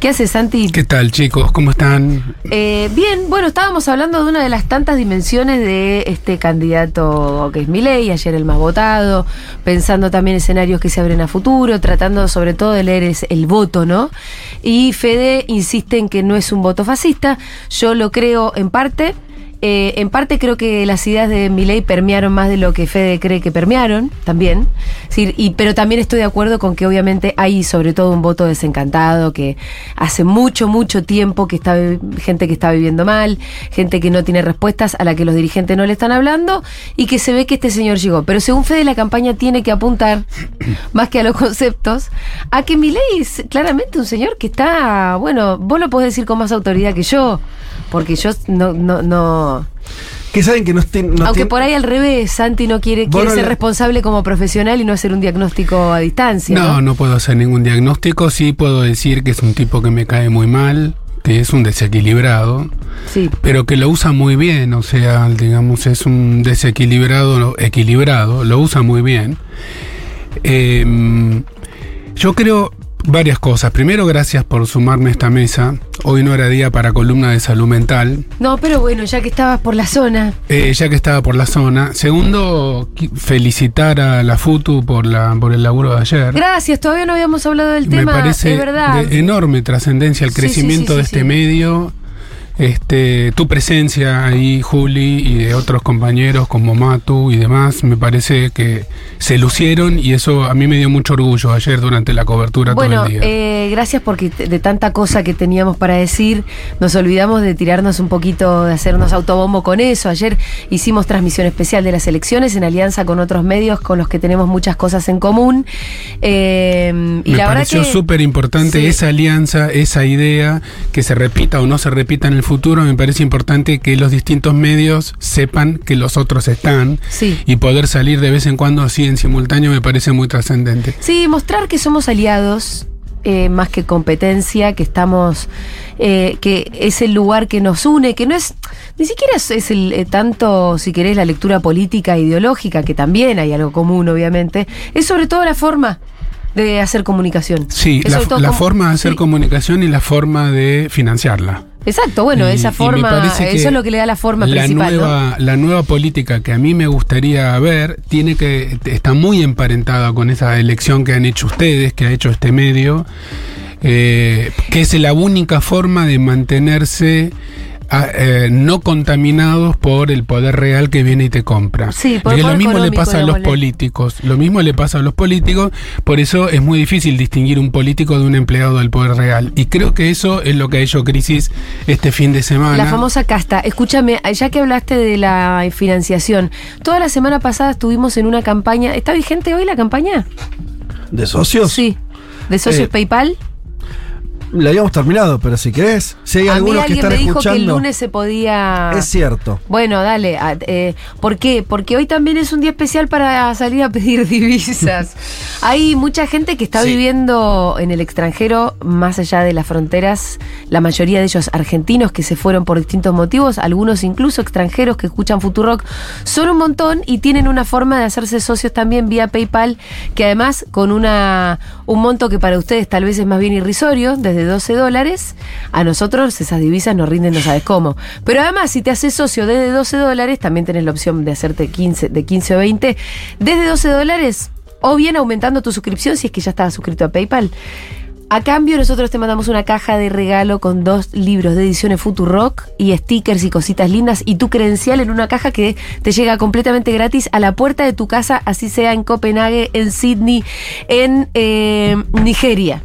¿Qué hace, Santi? ¿Qué tal, chicos? ¿Cómo están? Eh, bien, bueno, estábamos hablando de una de las tantas dimensiones de este candidato que es Milei, ayer el más votado, pensando también escenarios que se abren a futuro, tratando sobre todo de leer el voto, ¿no? Y Fede insiste en que no es un voto fascista, yo lo creo en parte. Eh, en parte creo que las ideas de Milei permearon más de lo que Fede cree que permearon, también. Y, pero también estoy de acuerdo con que obviamente hay sobre todo un voto desencantado, que hace mucho, mucho tiempo que está gente que está viviendo mal, gente que no tiene respuestas a la que los dirigentes no le están hablando y que se ve que este señor llegó. Pero según Fede, la campaña tiene que apuntar, más que a los conceptos, a que Milei es claramente un señor que está, bueno, vos lo podés decir con más autoridad que yo, porque yo no, no, no, Que saben que no estén. no aunque por ahí al revés, Santi no quiere, quiere no ser le- responsable como profesional y no hacer un diagnóstico a distancia. No, No, no puedo hacer ningún diagnóstico. Sí puedo decir que es un tipo que me cae muy mal, que es un desequilibrado, Sí. pero que lo usa muy bien, o sea, digamos, es un desequilibrado equilibrado, lo usa muy bien. Eh, yo creo varias cosas. Primero, gracias por sumarme a esta mesa. Hoy no era día para columna de salud mental, No, pero bueno, ya que estabas por la zona. eh, ya que estaba por la zona. Segundo, felicitar a la FUTU por, la, por el laburo de ayer. Gracias, todavía no habíamos hablado del Me tema. parece es verdad. de enorme trascendencia el sí, crecimiento sí, sí, de este medio. Este, tu presencia ahí, Juli, y de otros compañeros como Matu y demás, me parece que se lucieron y eso a mí me dio mucho orgullo ayer durante la cobertura Bueno, todo el día. eh, gracias porque de tanta cosa que teníamos para decir, nos olvidamos de tirarnos un poquito, de hacernos autobombo con eso. Ayer hicimos transmisión especial de las elecciones en alianza con otros medios con los que tenemos muchas cosas en común. Eh, y me la pareció súper importante Sí. esa alianza, esa idea, que se repita o no se repita en el futuro. Me parece importante que los distintos medios sepan que los otros están Sí. y poder salir de vez en cuando así en simultáneo me parece muy trascendente. Sí, mostrar que somos aliados. eh, más que competencia, que estamos, eh, que es el lugar que nos une, que no es, ni siquiera es, es el eh, tanto, si querés, la lectura política e ideológica, que también hay algo común, obviamente, es sobre todo la forma de hacer comunicación. Sí, Es la, forma de hacer sí. comunicación y la forma de financiarla. Exacto, bueno, esa y forma, eso es lo que le da la forma la principal, La nueva política que a mí me gustaría ver tiene que está muy emparentada con esa elección que han hecho ustedes, que ha hecho este medio, eh, que es la única forma de mantenerse ah, eh, no contaminados por el poder real que viene y te compra. Sí, por lo mismo le pasa a los políticos, lo mismo le pasa a los políticos, por eso es muy difícil distinguir un político de un empleado del poder real. Y creo que eso es lo que ha hecho Crisis este fin de semana. La famosa casta. Escúchame, ya que hablaste de la financiación, toda la semana pasada estuvimos en una campaña. ¿Está vigente hoy la campaña? ¿De socios? Sí. ¿De socios Eh, PayPal? La habíamos terminado, pero si querés, si hay A mí algunos que alguien están me dijo escuchando. que el lunes se podía. Es cierto. Bueno, dale. a- eh, ¿Por qué? Porque hoy también es un día especial para salir a pedir divisas. Hay mucha gente que está Sí. viviendo en el extranjero, más allá de las fronteras, la mayoría de ellos argentinos que se fueron por distintos motivos, algunos incluso extranjeros que escuchan Futurock, son un montón y tienen una forma de hacerse socios también vía PayPal, que además con una un monto que para ustedes tal vez es más bien irrisorio, desde 12 dólares, a nosotros esas divisas nos rinden no sabes cómo. Pero además, si te haces socio desde 12 dólares, también tenés la opción de hacerte 15, de 15 o 20. Desde 12 dólares, o bien aumentando tu suscripción si es que ya estabas suscrito a PayPal. A cambio, nosotros te mandamos una caja de regalo con dos libros de ediciones Futurock y stickers y cositas lindas y tu credencial en una caja que te llega completamente gratis a la puerta de tu casa, así sea en Copenhague, en Sydney, en eh, Nigeria.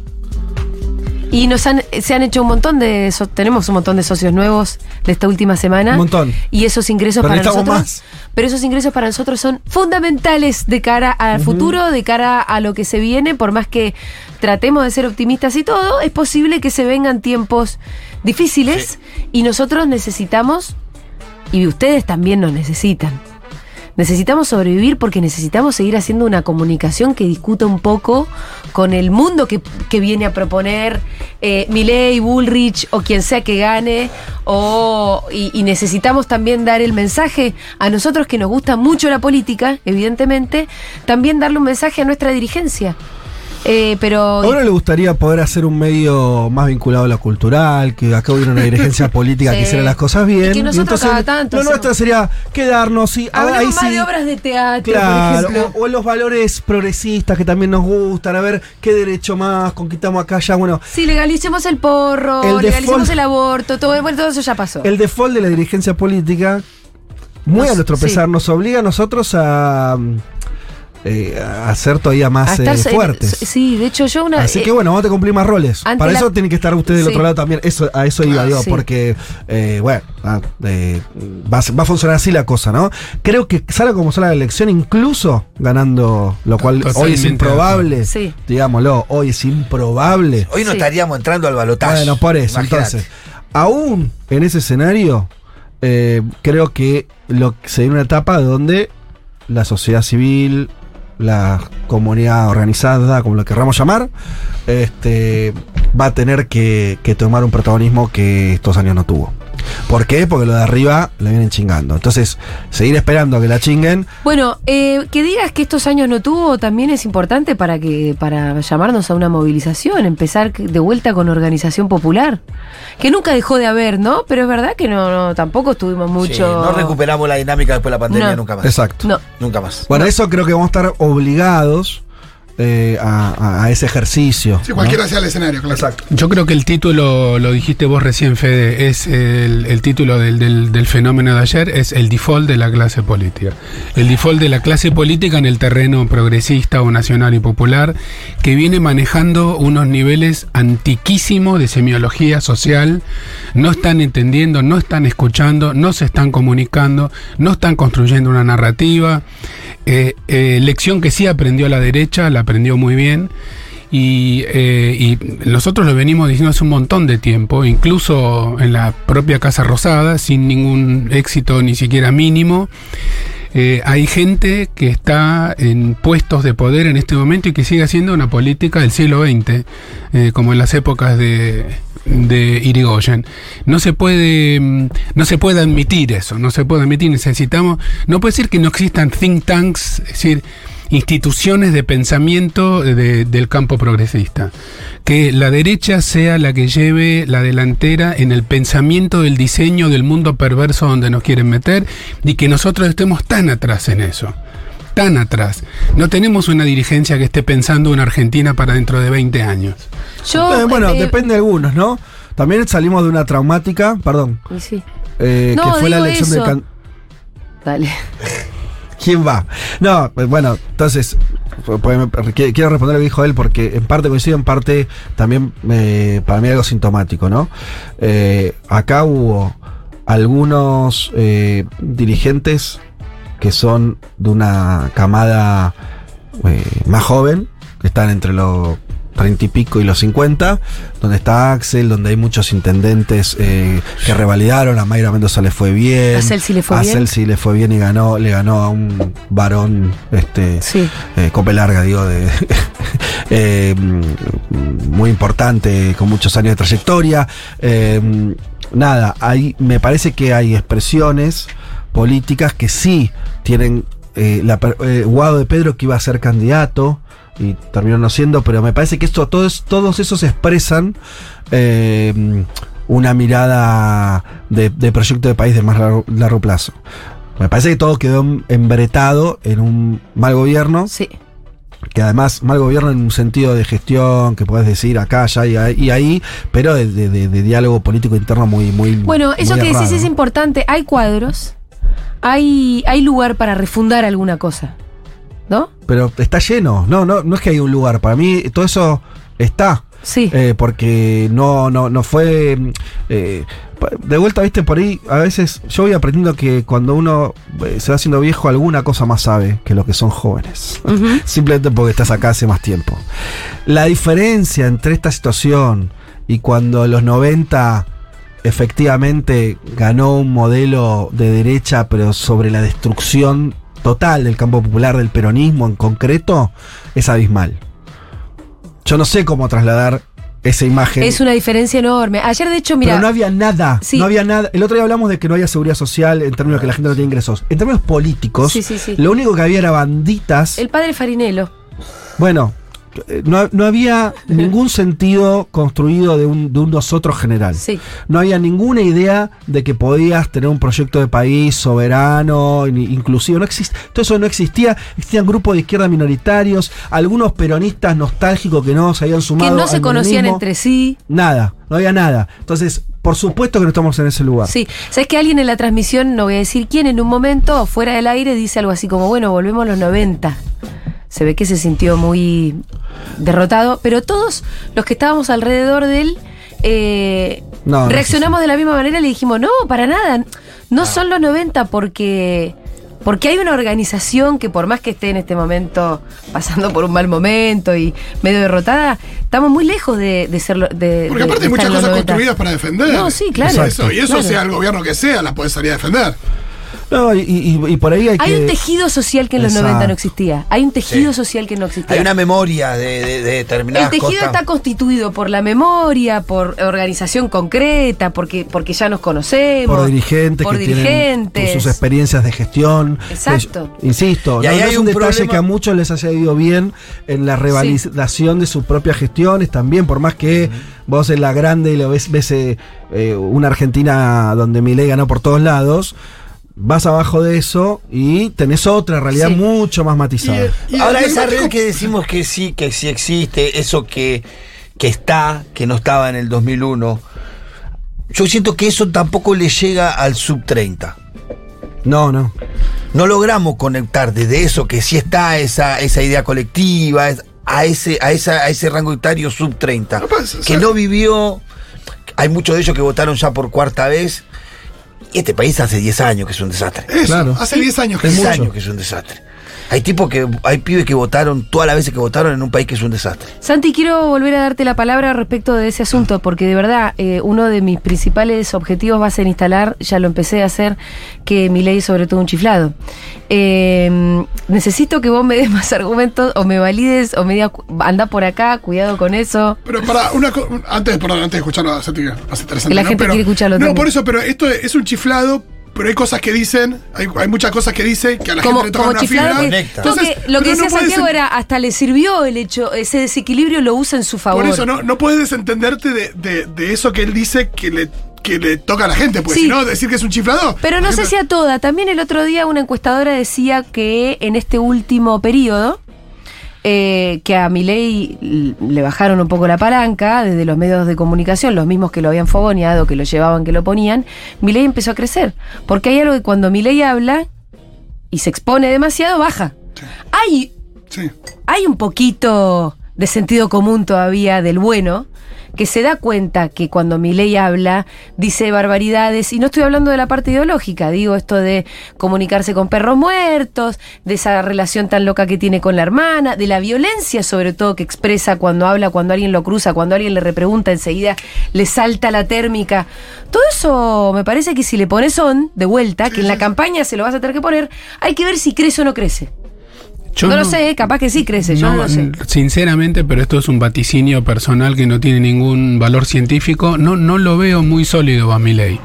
Y nos han, se han hecho un montón de. so- tenemos un montón de socios nuevos de esta última semana. Un montón. Y esos ingresos Pero para nosotros. más. Pero esos ingresos para nosotros son fundamentales de cara al futuro, de cara a lo que se viene. Por más que tratemos de ser optimistas y todo, es posible que se vengan tiempos difíciles y nosotros necesitamos, y ustedes también nos necesitan. Necesitamos sobrevivir porque necesitamos seguir haciendo una comunicación que discuta un poco con el mundo que, que viene a proponer eh, Bullrich o quien sea que gane. Y necesitamos también dar el mensaje a nosotros que nos gusta mucho la política, evidentemente, también darle un mensaje a nuestra dirigencia. Eh, pero ¿A uno le gustaría poder hacer un medio más vinculado a lo cultural, que acá hubiera una dirigencia política Sí. que hiciera las cosas bien? Y que nosotros cada tanto Lo hacemos. nuestro sería quedarnos y ah, hablemos ahí más sí, de obras de teatro, Claro, por ejemplo. o, o los valores progresistas que también nos gustan, a ver qué derecho más conquistamos acá ya, bueno, Si legalicemos el porro, El legalicemos default- el aborto, todo, bueno, todo eso ya pasó. el default de la dirigencia política, muy Nos- a nuestro sí. pesar, nos obliga a nosotros a, eh, a ser todavía más A estar eh, fuertes. Sí, de hecho yo una... Así eh, que bueno, vamos a cumplir más roles. Para la- eso tienen que estar ustedes del Sí. otro lado también. Eso, a eso iba, Ah, digo, sí. porque, eh, bueno, ah, eh, va, a- va a funcionar así la cosa, ¿no? Creo que salga como salga la elección, incluso ganando, lo cual hoy es improbable. Sí. Digámoslo, hoy es improbable. Hoy no Sí. estaríamos entrando al balotaje. Bueno, por eso, entonces. Aún en ese escenario, eh, creo que lo, se viene una etapa donde la sociedad civil, la comunidad organizada, como lo querramos llamar, este, va a tener que, que tomar un protagonismo que estos años no tuvo. ¿Por qué? Porque lo de arriba le vienen chingando. Entonces, seguir esperando a que la chinguen. Bueno, eh, que digas que estos años no tuvo también es importante para que para llamarnos a una movilización, empezar de vuelta con organización popular, que nunca dejó de haber, ¿no? Pero es verdad que no, no tampoco estuvimos mucho. Sí, no recuperamos la dinámica después de la pandemia No. nunca más. Exacto. No. Nunca más. Bueno, eso creo que vamos a estar obligados eh, a, ese ejercicio. Sí, ¿no? cualquiera sea el escenario, claro. Exacto. Yo creo que el título, lo dijiste vos recién, Fede, es el, el título del, del- del fenómeno de ayer, es el default de la clase política. El default de la clase política en el terreno progresista o nacional y popular, que viene manejando unos niveles antiquísimos de semiología social, no están entendiendo, no están escuchando, no se están comunicando, no están construyendo una narrativa. Eh, eh, lección que sí aprendió la derecha, la aprendió muy bien. Y, eh, y nosotros lo venimos diciendo hace un montón de tiempo, incluso en la propia Casa Rosada, sin ningún éxito ni siquiera mínimo. Eh, hay gente que está en puestos de poder en este momento y que sigue haciendo una política del siglo XX, eh, como en las épocas de, de Irigoyen. No se puede, mm, no se puede admitir eso, no se puede admitir. Necesitamos, no puede ser que no existan think tanks, es decir, instituciones de pensamiento de- del campo progresista. Que la derecha sea la que lleve la delantera en el pensamiento del diseño del mundo perverso donde nos quieren meter y que nosotros estemos tan atrás en eso. Tan atrás. No tenemos una dirigencia que esté pensando en Argentina para dentro de 20 años. Yo, Eh, bueno, eh, depende de algunos, ¿no? También salimos de una traumática, perdón, sí. eh, No, que fue la elección eso. del can- Dale. ¿Quién va? No, pues bueno, entonces, pues, quiero responder lo que dijo él porque en parte coincido, en parte también para mí algo sintomático, ¿no? Eh, acá hubo algunos eh, dirigentes que son de una camada eh, más joven, que están entre los 30 y pico y los 50, donde está Axel, donde hay muchos intendentes eh, que revalidaron, a Mayra Mendoza le fue bien. A Celsi le fue a bien. Celsi le fue bien y ganó, le ganó a un varón este, Sí. eh, cope larga, digo, de, eh, muy importante, con muchos años de trayectoria. Eh, nada, hay, me parece que hay expresiones políticas que sí tienen eh, la, eh, Guado de Pedro que iba a ser candidato y terminó no siendo, pero me parece que esto, todos, todos esos expresan eh, una mirada de, de proyecto de país de más largo, largo plazo. Me parece que todo quedó embretado en un mal gobierno, Sí. que además mal gobierno en un sentido de gestión, que puedes decir acá, allá y ahí, y ahí, pero de, de- de- de diálogo político interno muy, muy Bueno, eso muy que decís errado, es ¿no? importante. Hay cuadros, hay, hay lugar para refundar alguna cosa. ¿No? Pero está lleno, no, no, no es que hay un lugar, para mí todo eso está. Sí. Eh, porque no, no, no fue. mm, eh, de vuelta, viste, por ahí, a veces yo voy aprendiendo que cuando uno eh, se va haciendo viejo, alguna cosa más sabe que lo que son jóvenes. Simplemente porque estás acá hace más tiempo. La diferencia entre esta situación y cuando los 90 efectivamente ganó un modelo de derecha, pero sobre la destrucción total del campo popular, del peronismo en concreto, es abismal. Yo no sé cómo trasladar esa imagen. Es una diferencia enorme. Ayer, de hecho, mira. pero no había nada, Sí. no había nada. El otro día hablamos de que no había seguridad social en términos de que la gente no tiene ingresos. En términos políticos, Sí, sí, sí. lo único que había era banditas. El padre Farinello. Bueno, no, no había ningún sentido construido de un, de un nosotros general. Sí. No había ninguna idea de que podías tener un proyecto de país soberano, inclusivo. No exist- todo eso no existía. Existían grupos de izquierda minoritarios, algunos peronistas nostálgicos que no se habían Que sumado. no se conocían entre sí. Nada, no había nada. Entonces, por supuesto que no estamos en ese lugar. Sí. ¿Sabes que alguien en la transmisión, no voy a decir quién, en un momento, fuera del aire, dice algo así como, bueno, volvemos a los 90? Se ve que se sintió muy derrotado, pero todos los que estábamos alrededor de él eh, No, no reaccionamos de la misma manera y le dijimos, no, para nada, no son los 90 porque... Porque hay una organización que por más que esté en este momento pasando por un mal momento y medio derrotada, estamos muy lejos de, de ser lo- de, Porque aparte de hay muchas cosas 90. construidas para defender. No, sí, claro. Eso, y eso Claro. sea el gobierno que sea, la puede salir a defender. No, y, y- y por ahí hay, Hay que. un tejido social que en los Exacto. 90 no existía. Hay un tejido Sí. social que no existía. Hay una memoria de, de, de El determinadas tejido cosas. está constituido por la memoria, por organización concreta, porque, porque ya nos conocemos. por dirigentes por que dirigentes. tienen sus experiencias de gestión. Exacto. Insisto, Y no, ahí no hay es un, un detalle problema- que a muchos les haya ido bien en la revalidación de sus propias gestiones también, por más que vos en la grande y lo ves, ves eh, eh, una Argentina donde Milei ganó por todos lados. Vas abajo de eso y tenés otra realidad Sí. mucho más matizada. Y- y Ahora, esa red que decimos que sí, que sí existe, eso que, que está, que no estaba en el 2001, yo siento que eso tampoco le llega al sub 30. No, no. No logramos conectar desde eso que sí está esa, esa idea colectiva, a ese, a, esa, a ese rango etario sub 30. No, pues, o que sea- no vivió, hay muchos de ellos que votaron ya por cuarta vez. Y este país hace 10 años que es un desastre. Eso, Claro. hace 10 años que Es 10 mucho. años que es un desastre. Hay tipos que, hay pibes que votaron todas las veces que votaron en un país que es un desastre. Santi, quiero volver a darte la palabra respecto de ese asunto, porque de verdad eh, uno de mis principales objetivos va a ser instalar, ya lo empecé a hacer, que mi ley es sobre todo un chiflado. Eh, necesito que vos me des más argumentos, o me valides, o me digas, anda por acá, cuidado con eso. Pero para una antes, perdón, antes de escucharlo, a Santi, más interesante. La ¿no? gente Pero- quiere escucharlo No, también. por eso, pero esto es un chiflado, pero hay cosas que dicen, hay, hay muchas cosas que dice que a la Como, gente le como una chiflado fibra. que, que, Entonces, lo que no decía puedes Santiago era, hasta le sirvió el hecho, ese desequilibrio lo usa en su favor. Por eso no, no puedes desentenderte de, de- de eso que él dice que le, que le toca a la gente, porque Sí. si no, decir que es un chiflador. Pero no sé si a toda. También el otro día una encuestadora decía que en este último periodo, eh, que a Milei le bajaron un poco la palanca desde los medios de comunicación, los mismos que lo habían fogoneado, que lo llevaban, que lo ponían, Milei empezó a crecer. Porque hay algo que cuando Milei habla y se expone demasiado, baja. Hay Sí. hay un poquito de sentido común todavía del bueno, que se da cuenta que cuando Milei habla, dice barbaridades, y no estoy hablando de la parte ideológica, digo esto de comunicarse con perros muertos, de esa relación tan loca que tiene con la hermana, de la violencia sobre todo que expresa cuando habla, cuando alguien lo cruza, cuando alguien le repregunta, enseguida le salta la térmica. Todo eso me parece que si le pones on de vuelta, que en la campaña se lo vas a tener que poner, hay que ver si crece o no crece. Yo no, lo sé, capaz que sí crece, yo no, lo sé. Sinceramente, pero esto es un vaticinio personal que no tiene ningún valor científico. No, no lo veo muy sólido a mi ley.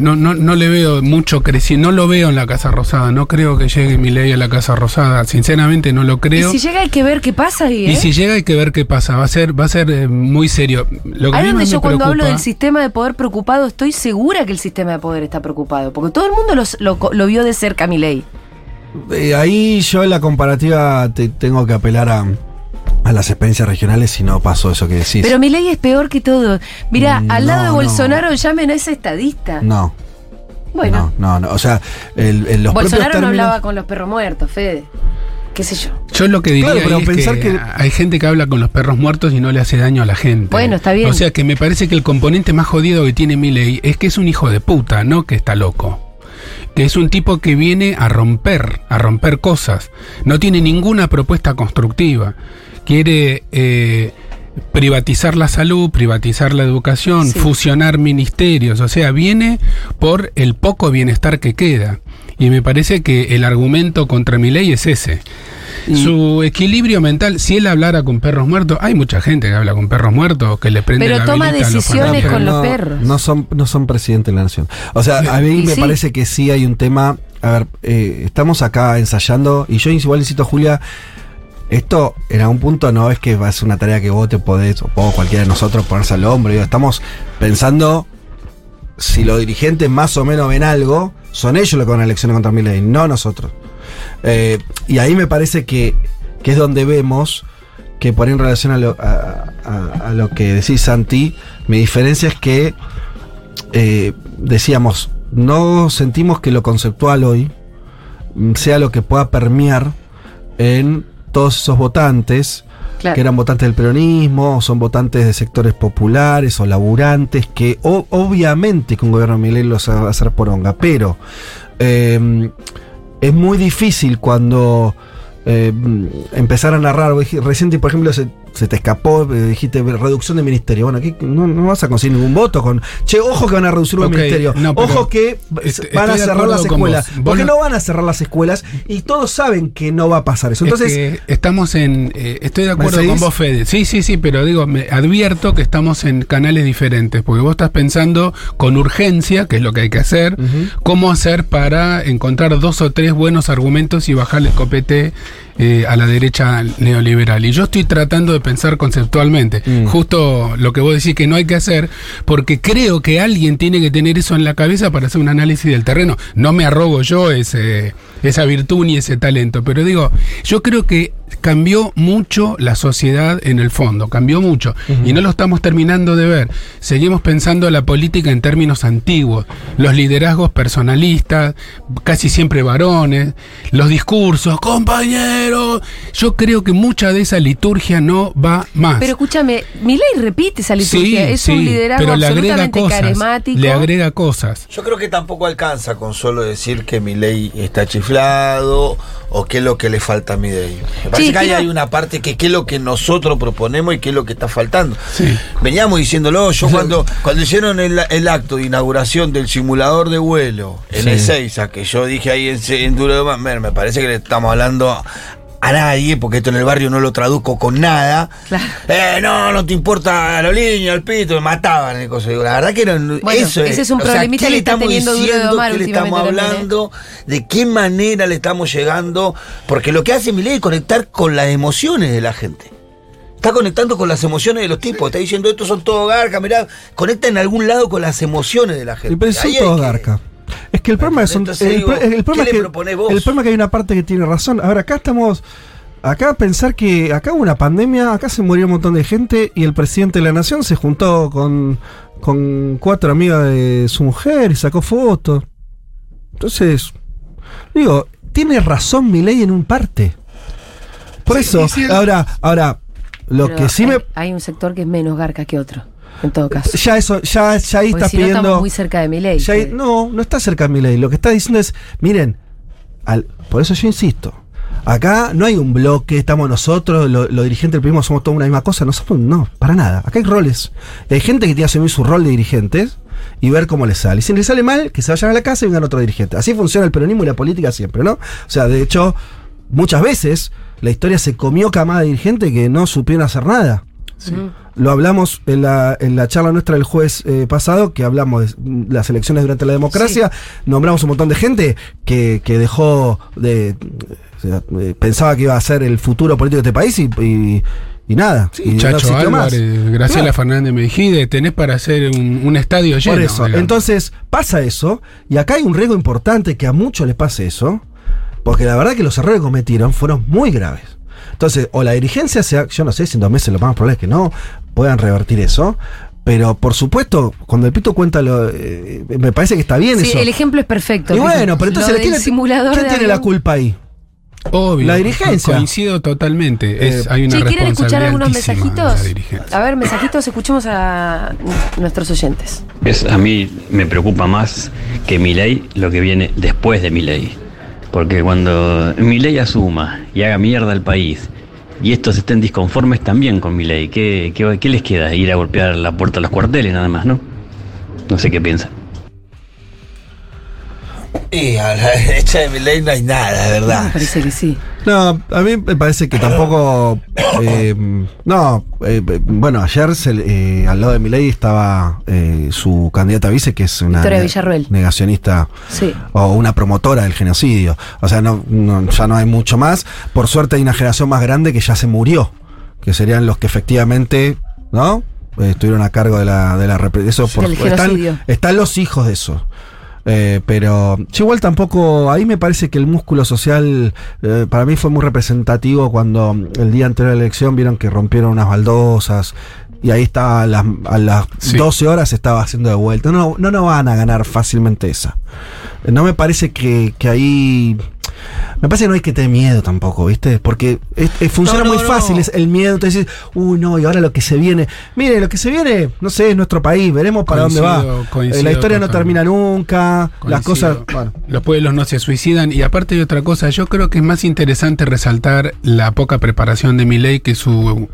no, no, no le veo mucho creciendo, no lo veo en la Casa Rosada, no creo que llegue mi ley a la Casa Rosada, sinceramente no lo creo. Y si llega hay que ver qué pasa ahí, Y ¿eh? si llega hay que ver qué pasa, va a ser, va a ser eh, muy serio. Lo que Ahí donde yo cuando hablo del sistema de poder preocupado, estoy segura que el sistema de poder está preocupado. Porque todo el mundo los- lo, lo vio de cerca, mi ley. Eh, ahí yo en la comparativa te tengo que apelar a, a las experiencias regionales si no pasó eso que decís. Pero mi ley es peor que todo. Mira, Mm, al lado no, de no. Bolsonaro llamen a ese estadista. no, bueno, no, no, no. O sea, el, el- los Bolsonaro no hablaba con los perros muertos, Fede. ¿Qué sé yo? Yo lo que diría Claro, pero es pensar que, que- hay gente que habla con los perros muertos y no le hace daño a la gente. Bueno, está bien. O sea que me parece que el componente más jodido que tiene Milei es que es un hijo de puta, no que está loco. Que es un tipo que viene a romper, a romper cosas. No tiene ninguna propuesta constructiva. Quiere eh, privatizar la salud, privatizar la educación, Sí. fusionar ministerios. O sea, viene por el poco bienestar que queda. Y me parece que el argumento contra mi ley es ese. Su equilibrio mental, si él hablara con perros muertos, hay mucha gente que habla con perros muertos, que le prende Pero la toma los decisiones fantasmas. con los no, perros. No son, no son presidente de la nación. O sea, a mí me sí. parece que sí hay un tema. A ver, eh, estamos acá ensayando y yo igual insisto, Julia. Esto en algún punto no es que va a ser una tarea que vos te podés, o vos, cualquiera de nosotros, ponerse al hombro. Digo, estamos pensando si los dirigentes más o menos ven algo, son ellos los que van a elecciones contra Milei, no nosotros. Eh, y ahí me parece que, que es donde vemos que por ahí en relación a lo, a, a- a lo que decís Santi, mi diferencia es que eh, decíamos, no sentimos que lo conceptual hoy sea lo que pueda permear en todos esos votantes Claro. que eran votantes del peronismo, o son votantes de sectores populares o laburantes, que o- obviamente un gobierno de Milei los va a hacer poronga, pero eh, es muy difícil cuando eh, empezar a narrar, reciente por ejemplo se se te escapó, eh, dijiste reducción de ministerio. Bueno, aquí no, no vas a conseguir ningún voto con. Che, ojo que van a reducir un Ok, ministerio. no, pero ojo que est- van a cerrar las escuelas. vos. Vos Porque no- no van a cerrar las escuelas y todos saben que no va a pasar eso. Entonces, es que estamos en. eh, estoy de ¿Me acuerdo con vos, Fede. Sí, sí, sí, pero digo, me advierto que estamos en canales diferentes, porque vos estás pensando con urgencia, que es lo que hay que hacer, cómo hacer para encontrar dos o tres buenos argumentos y bajarle el copete eh, a la derecha neoliberal. Y yo estoy tratando de pensar conceptualmente, Mm. justo lo que vos decís que no hay que hacer, porque creo que alguien tiene que tener eso en la cabeza para hacer un análisis del terreno. No me arrogo yo ese, esa virtud ni ese talento, pero digo, yo creo que cambió mucho la sociedad en el fondo, cambió mucho, y no lo estamos terminando de ver. Seguimos pensando la política en términos antiguos, los liderazgos personalistas, casi siempre varones, los discursos, compañeros. Yo creo que mucha de esa liturgia no va más. Pero escúchame, Milei repite esa liturgia. es un sí, liderazgo pero le agrega absolutamente cosas, carismático. Le agrega cosas. Yo creo que tampoco alcanza con solo decir que mi ley está chiflado o qué es lo que le falta a mi ley. Me parece Sí, que ahí quiero- hay una parte que qué es lo que nosotros proponemos y qué es lo que está faltando. Sí. Veníamos diciéndolo, yo cuando, cuando hicieron el, el acto de inauguración del simulador de vuelo en Sí. Ezeiza, que yo dije ahí en, en Duro de Mamer, me parece que le estamos hablando a nadie, porque esto en el barrio no lo traduzco con nada. Claro. Eh, no, no te importa a los niños, al pito, me mataban el coso. Digo, La verdad que era Bueno, eso ese es un o sea, problemita ¿qué que le está estamos teniendo Duro de diciendo? ¿Qué le estamos ¿eh? hablando? ¿De qué manera le estamos llegando? Porque lo que hace Milei es conectar con las emociones de la gente. Está conectando con las emociones de los tipos. Está diciendo, estos son todos garca, mirá. Conecta en algún lado con las emociones de la gente. Y pero son todos garca. Que es Entonces el, problema ¿qué es que el problema es que hay una parte que tiene razón. A ver, acá estamos acá pensar que acá hubo una pandemia, acá se murió un montón de gente y el presidente de la nación se juntó con con cuatro amigas de su mujer y sacó fotos. Entonces, digo, tiene razón mi ley en un parte. Por Sí, eso, y si el- ahora ahora lo Pero que sí hay, me hay un sector que es menos garca que otro, en todo caso. ya eso ya ya ahí Porque está si no pidiendo estamos muy cerca de Milei. Que- no, no está cerca de mi ley. Lo que está diciendo es, miren, al- por eso yo insisto, acá no hay un bloque, estamos nosotros, los lo dirigentes del primo somos toda una misma cosa, no somos, no, para nada. Acá hay roles. Hay gente que tiene que asumir su rol de dirigentes y ver cómo les sale. Y si les sale mal, que se vayan a la casa y vengan otro dirigente. Así funciona el peronismo y la política siempre, ¿no? O sea, de hecho, muchas veces la historia se comió camada de dirigentes que no supieron hacer nada. Lo hablamos en la, en la charla nuestra del jueves eh, pasado, que hablamos de las elecciones durante la democracia. Nombramos un montón de gente que, que dejó de. eh, pensaba que iba a ser el futuro político de este país y, y- y nada. y no Chacho existió más. Álvarez, Graciela Claro. Fernández Mejide, tenés para hacer un, un estadio lleno. Por eso, digamos. entonces pasa eso, y acá hay un riesgo importante que a muchos les pase eso, porque la verdad que los errores que cometieron fueron muy graves. Entonces, o la dirigencia sea, yo no sé si en dos meses lo más probable es que no puedan revertir eso, pero por supuesto, cuando el pito cuenta lo, eh, me parece que está bien Sí, eso. el ejemplo es perfecto. y bueno, pero entonces ¿quién, quién tiene la culpa ahí? Obvio. La dirigencia. Coincido totalmente. Es, Eh, hay una Che, ¿quieren escuchar algunos mensajitos? A ver, mensajitos, escuchemos a nuestros oyentes. Es, a mí me preocupa más que mi ley lo que viene después de mi ley. Porque cuando mi ley asuma y haga mierda al país y estos estén disconformes también con mi ley, ¿qué, qué, les queda? Ir a golpear la puerta a los cuarteles nada más, ¿no? No sé qué piensan. Y a la derecha de mi ley no hay nada, de Me verdad. parece que sí. No, a mí me parece que tampoco. eh, no, eh, bueno, ayer se eh, al lado de Milei estaba eh, su candidata a vice, que es una ne- negacionista Sí. o una promotora del genocidio. O sea, no, no- ya no hay mucho más. Por suerte hay una generación más grande que ya se murió, que serían los que efectivamente, ¿no? Eh, estuvieron a cargo de la, de la repre- eso por- Del genocidio. están, están los hijos de eso. Eh, pero yo igual tampoco, ahí me parece que el músculo social eh, para mí fue muy representativo cuando el día anterior de la elección vieron que rompieron unas baldosas y ahí estaba a las, a las Sí. 12 horas estaba haciendo de vuelta. No, no, no van a ganar fácilmente esa. No me parece que, que ahí... Me parece que no hay que tener miedo tampoco, ¿viste? Porque es- es- funciona No, no, muy no. fácil, es el miedo. Entonces, uy, no, y ahora lo que se viene. Mire, lo que se viene, no sé, es nuestro país, veremos para dónde va. Coincido, Eh, la historia no termina nunca, las cosas. Bueno, Los pueblos no se suicidan. Y aparte de otra cosa, yo creo que es más interesante resaltar la poca preparación de Milei que su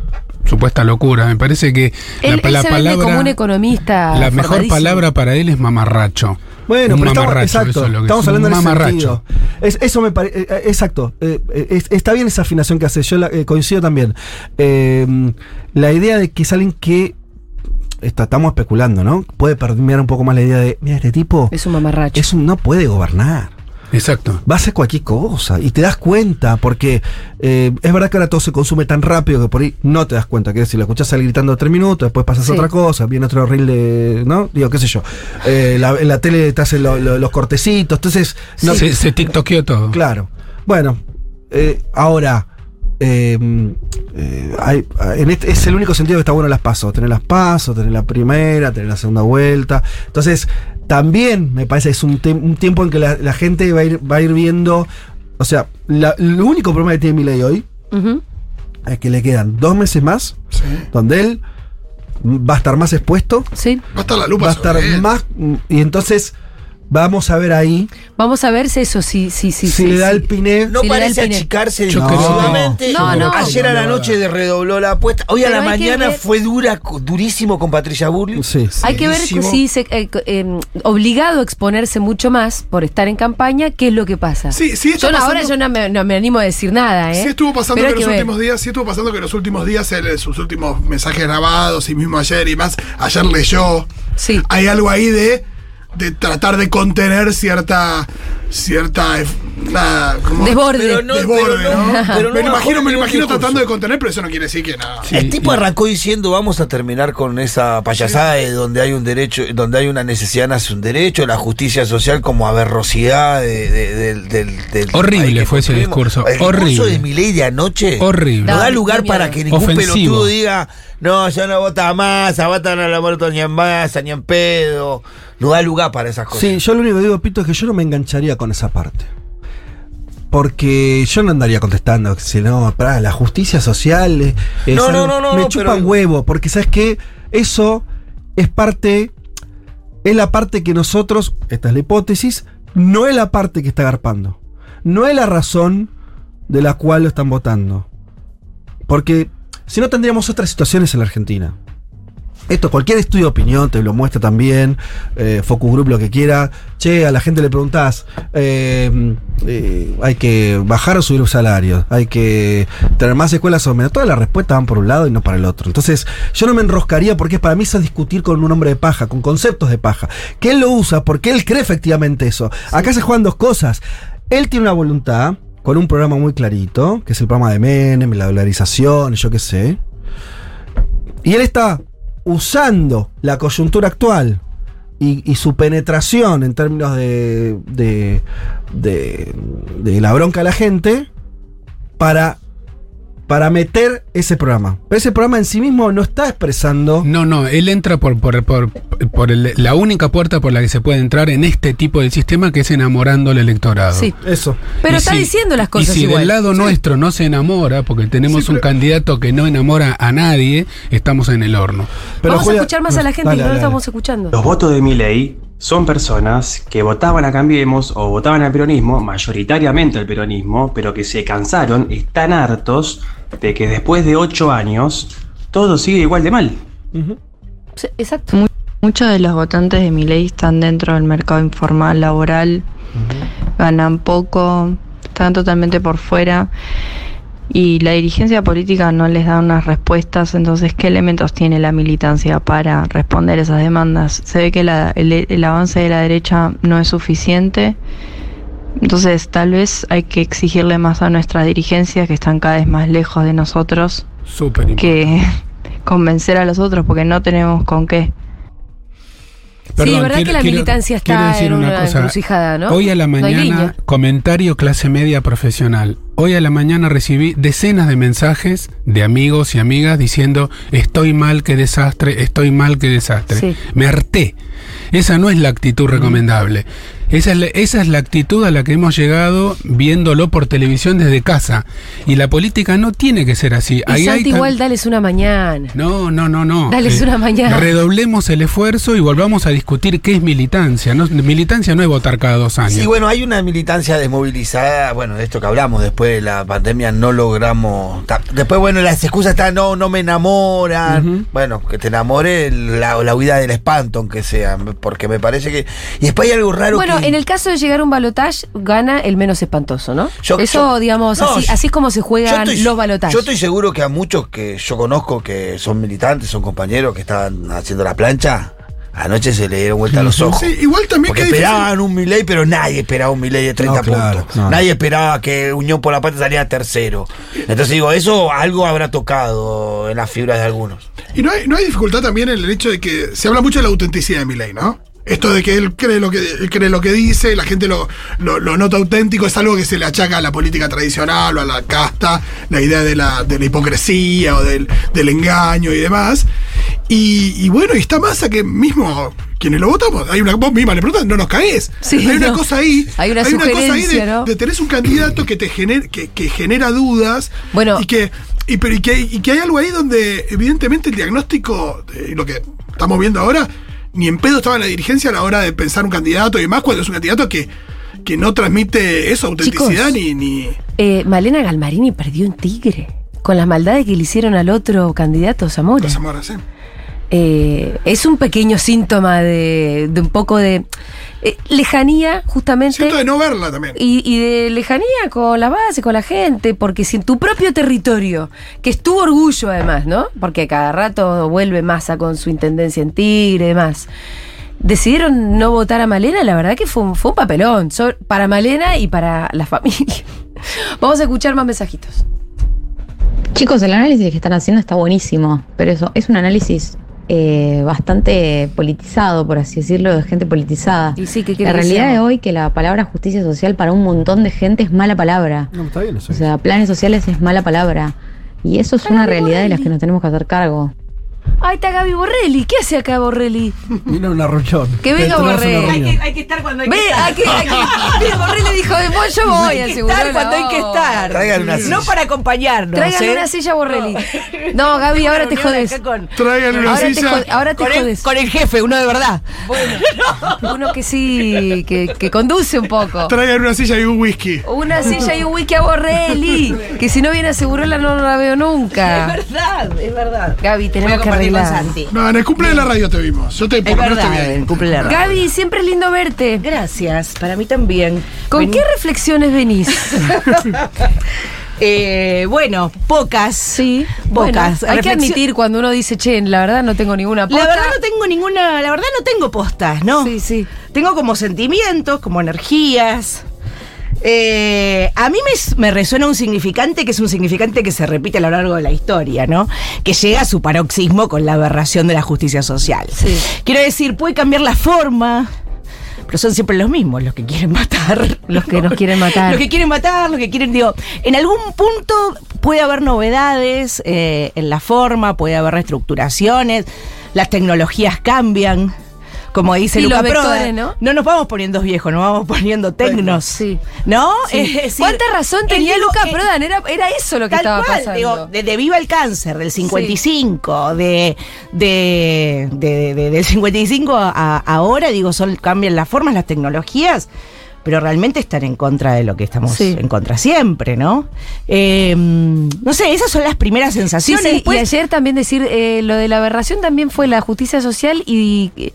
supuesta locura. Me parece que Él, él se vende como un economista. la mejor palabra para él es mamarracho. Bueno, Un pero estamos, exacto, eso es estamos es, hablando un en ese mamarracho. sentido. Es- eso me parece, exacto, eh, eh, es- está bien esa afinación que hace, yo la- eh, coincido también. Eh, la idea de que es alguien que, está- estamos especulando, ¿no? Puede permear un poco más la idea de, mira, este tipo Es un mamarracho. es un- no puede gobernar. Exacto. Va a hacer cualquier cosa y te das cuenta, porque eh, es verdad que ahora todo se consume tan rápido que por ahí no te das cuenta. Que si lo escuchas salir gritando tres minutos, después pasas Sí. a otra cosa, viene otro reel de. ¿No? Digo, qué sé yo. Eh, la- en la tele te hacen lo- lo- los cortecitos, entonces. No, se, se tiktokeó todo. Claro. Bueno, eh, ahora. eh, eh, hay- en este- es el único sentido que está bueno las pasos. Tener las pasos, tener la primera, tener la segunda vuelta. Entonces, también me parece que es un, un tiempo en que la, la gente va a, ir, va a ir viendo. O sea, la- lo único problema que tiene Milei hoy es que le quedan dos meses más Sí. donde él va a estar más expuesto, Sí. Va a estar la lupa va a estar sobre él. más. Y entonces vamos a ver ahí Vamos a ver si eso sí, sí, sí. si sí, le da sí. el piné. No parece achicarse definitivamente. No, no. Ayer a la noche de redobló la apuesta. Hoy a Pero la mañana ver- fue dura, durísimo con Patricia Burley. Sí. Hay que ver si se, eh, eh, obligado a exponerse mucho más por estar en campaña, qué es lo que pasa. Sí, sí está Yo ahora yo no me, no me animo a decir nada, ¿eh? Sí estuvo pasando Pero que los que ver. últimos días, sí estuvo pasando que en los últimos días, sus últimos mensajes grabados y mismo ayer y más, ayer leyó. Sí. Hay algo ahí de, de tratar de contener cierta, cierta, nada, como Desborde. Pero no, desborde, pero ¿no? no, pero no me lo imagino, me lo imagino discurso. tratando de contener, pero eso no quiere decir que nada. El tipo y- arrancó diciendo vamos a terminar con esa payasada de donde hay un derecho, donde hay una necesidad nace un derecho, la justicia social como aberrosidad de- de- del, del- del Horrible fue ese discurso, El discurso horrible. de mi ley de anoche Horrible. no da lugar para que ningún Ofensivo. pelotudo diga no, ya no vota más, votan a la muerto ni en masa, ni en pedo. No da lugar para esas cosas. Sí, yo lo único que digo, Pito, es que yo no me engancharía con esa parte. Porque yo no andaría contestando, si no, pará, la justicia social. es No, no, algo- no, no, Me no, chupa pero- huevo, porque sabes que eso es parte. Es la parte que nosotros, esta es la hipótesis, no es la parte que está agarpando. No es la razón de la cual lo están votando. Porque si no tendríamos otras situaciones en la Argentina. Esto, cualquier estudio de opinión te lo muestra también, eh, Focus Group, lo que quiera. Che, a la gente le preguntás, eh, eh, hay que bajar o subir los salarios, hay que tener más escuelas o menos. Todas las respuestas van por un lado y no para el otro. Entonces, yo no me enroscaría porque para mí es discutir con un hombre de paja, con conceptos de paja. Que él lo usa porque él cree efectivamente eso. Acá se juegan dos cosas. Él tiene una voluntad con un programa muy clarito, que es el programa de Menem, la dolarización, yo qué sé. Y él está usando la coyuntura actual y, su penetración en términos de, de, de, de la bronca a la gente para, para meter ese programa. Pero ese programa en sí mismo no está expresando... No, no, él entra por, por, por, por el- la única puerta por la que se puede entrar en este tipo de sistema que es enamorando al electorado. Sí. Eso. Pero Y está si- diciendo las cosas Y si igual. del lado nuestro no se enamora, porque tenemos Sí, un pero- candidato que no enamora a nadie, estamos en el horno. Pero Vamos Julia- a escuchar más a la gente Dale, que no lo estamos escuchando. Los votos de Milei son personas que votaban a Cambiemos o votaban al peronismo, mayoritariamente al peronismo, pero que se cansaron, están hartos de que después de ocho años todo sigue igual de mal. Exacto. Mu- Muchos de los votantes de mi ley están dentro del mercado informal laboral, ganan poco, están totalmente por fuera y la dirigencia política no les da unas respuestas, entonces ¿qué elementos tiene la militancia para responder esas demandas? Se ve que la- el, el avance de la derecha no es suficiente, entonces tal vez hay que exigirle más a nuestras dirigencias que están cada vez más lejos de nosotros Súper que convencer a los otros porque no tenemos con qué. sí, Perdón, verdad quiero- que la militancia quiero está decir en una una, cosa. ¿no? Hoy a la mañana, comentario clase media profesional. Hoy a la mañana recibí decenas de mensajes de amigos y amigas diciendo estoy mal, qué desastre, estoy mal, qué desastre. Sí. Me harté. Esa no es la actitud recomendable. Esa es, la, esa es la actitud a la que hemos llegado viéndolo por televisión desde casa. Y la política no tiene que ser así. Y Ahí hay Santi, tan- igual dales una mañana. no, no, no, no. Eh, Dales una mañana. Redoblemos el esfuerzo y volvamos a discutir qué es militancia. No, militancia no es votar cada dos años. Sí, bueno, hay una militancia desmovilizada, bueno, de esto que hablamos, después de la pandemia no logramos... Después, bueno, bueno, las excusas están, no, no me enamoran. Bueno, que te enamore la, la huida del espanto, aunque sea. Porque me parece que. Y después hay algo raro Bueno, que. en el caso de llegar a un balotage, gana el menos espantoso, ¿no? Yo- Eso, yo- digamos, no, así, yo- así es como se juegan estoy- los balotajes. Yo estoy seguro que a muchos que yo conozco que son militantes, son compañeros que estaban haciendo la plancha, anoche se le dieron vuelta los ojos. Sí, igual también Porque que difícil- esperaban un Milei, pero nadie esperaba un Milei de 30 No, claro, puntos. no. Nadie esperaba que Unión por la Patria saliera tercero. Entonces digo, eso algo habrá tocado en las fibras de algunos. Y no hay, no hay dificultad también en el hecho de que se habla mucho de la autenticidad de Milei, ¿no? Esto de que él cree lo que, él cree lo que dice, la gente lo, lo, lo nota auténtico, es algo que se le achaca a la política tradicional o a la casta, la idea de la, de la hipocresía o del, del engaño y demás. Y, y bueno, y está más a que mismo quienes lo votamos, hay una vos misma le preguntas, no nos caes. Sí, hay una no. cosa ahí, Hay una cosa ahí de, ¿no? de tenés un candidato que te gener, que, que genera dudas Bueno. y que y, pero, y, que, y que hay algo ahí donde evidentemente el diagnóstico, eh, lo que estamos viendo ahora, ni en pedo estaba en la dirigencia a la hora de pensar un candidato y demás, cuando es un candidato que, que no transmite eso, autenticidad Chicos. ni, ni... Eh, Malena Galmarini perdió un tigre con las maldades que le hicieron al otro candidato, Zamora. Zamora, sí. Eh, es un pequeño síntoma de, de un poco de eh, lejanía, justamente. Siento de no verla también. Y, y de lejanía con la base, con la gente, porque si en tu propio territorio, que es tu orgullo además, ¿no? Porque cada rato vuelve Massa con su intendencia en Tigre y demás. Decidieron no votar a Malena, la verdad que fue un, fue un papelón para Malena y para la familia. Vamos a escuchar más mensajitos. Chicos, el análisis que están haciendo está buenísimo, pero eso es un análisis eh, bastante politizado, por así decirlo, de gente politizada. Y sí, ¿qué La realidad de hoy que la palabra justicia social para un montón de gente es mala palabra. No, está bien eso. O sea, planes sociales es mala palabra. Y eso es una realidad de las que nos tenemos que hacer cargo. Ahí está Gaby Borrelli. ¿Qué hace acá Borrelli? Mira una reunión. Que venga Entró a hacer una Borrell. reunión. Hay que, hay que estar cuando hay Ve, que estar. aquí, aquí. Mira, Borrelli dijo, "Vos, yo voy hay a que asegurar estar cuando hay que estar. Traigan una No silla. para acompañarnos. Traigan ¿eh? una silla, Borrelli. No, Gaby, ahora te jodes. Con, Traigan una Ahora te, silla. ahora te con el, jodes. con el jefe, uno de verdad. Uno que sí, que, que conduce un poco. Traigan una silla y un whisky. Una silla y un wiki a Borrelli. Que si no viene a Segurola no la veo Es nunca. verdad, es verdad. Gaby, tenemos que con. Santi. No, en el cumple de la radio te vimos. Yo te por Es lo menos te vi verdad, ahí. el cumple de la radio. Gaby, siempre es lindo verte. Gracias, para mí también. ¿Con Vení- qué reflexiones venís? Eh, bueno, pocas. Sí, bueno, pocas. hay que Reflexio- admitir cuando uno dice, che, la verdad no tengo ninguna La posta. verdad no tengo ninguna, la verdad no tengo postas, ¿no? Sí, sí. Tengo como sentimientos, como energías. Eh, a mí me, me resuena un significante que es un significante que se repite a lo largo de la historia, ¿no? Que llega a su paroxismo con la aberración de la justicia social. Sí. Quiero decir, puede cambiar la forma, pero son siempre los mismos los que quieren matar. Los que nos quieren matar. Los que quieren matar, los que quieren, digo, en algún punto puede haber novedades eh, en la forma, puede haber reestructuraciones, las tecnologías cambian. Como dice Y Luca los Proda, vectores, ¿no? nos vamos poniendo viejos, nos vamos poniendo tecnos. Sí. ¿No? Sí. Es decir, ¿Cuánta razón tenía digo, Luca eh, Prodan? Era, era eso lo que Tal estaba cual, pasando. digo, desde Viva el Cáncer, del 55, de, de, de- de- del 55 a, ahora, digo, son, cambian las formas, las tecnologías, pero realmente están en contra de lo que estamos Sí. en contra siempre, ¿no? Eh, no sé, esas son las primeras Sí, sensaciones. sí, Después- y ayer también decir, eh, lo de la aberración también fue la justicia social y, y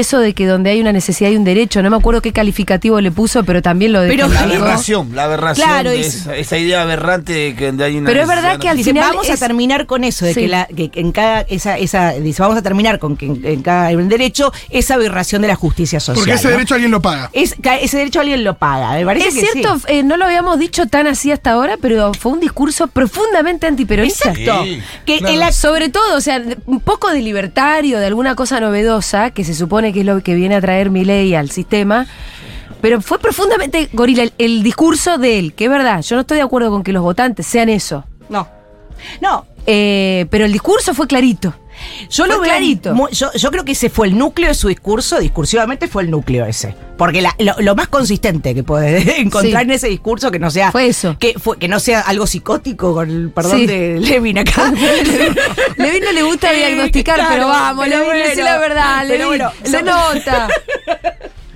eso de que donde hay una necesidad hay un derecho. No me acuerdo qué calificativo le puso, pero también lo de Pero- La aberración, la aberración. Claro, de es- esa, esa idea aberrante de que donde hay una. Pero es verdad que al Dice, final vamos es- a terminar con eso, de Sí. que, la, que en cada, esa, esa, dice, vamos a terminar con que en, en cada en derecho esa aberración de la justicia social. Porque ese ¿no? derecho alguien lo paga. Es- ese derecho alguien lo paga, me parece Es que cierto, sí. eh, no lo habíamos dicho tan así hasta ahora, pero fue un discurso profundamente antiperonista. Exacto. Sí, que claro. el ac- Sobre todo, o sea, un poco de libertario, de alguna cosa novedosa, que se supone que es lo que viene a traer mi ley al sistema. Pero fue profundamente gorila el, el discurso de él, que es verdad, yo no estoy de acuerdo con que los votantes sean eso. No. No, Eh, pero el discurso fue clarito. Yo lo veo clarito. yo, yo creo que ese fue el núcleo de su discurso, discursivamente fue el núcleo ese. Porque la- lo, lo más consistente que puedes encontrar Sí. en ese discurso que no sea Fue eso. que fue que no sea algo psicótico con el perdón Sí. de Levin acá. Levin no le gusta diagnosticar, claro, pero vamos, Levin, bueno, la verdad, Levin, bueno, se lo- nota.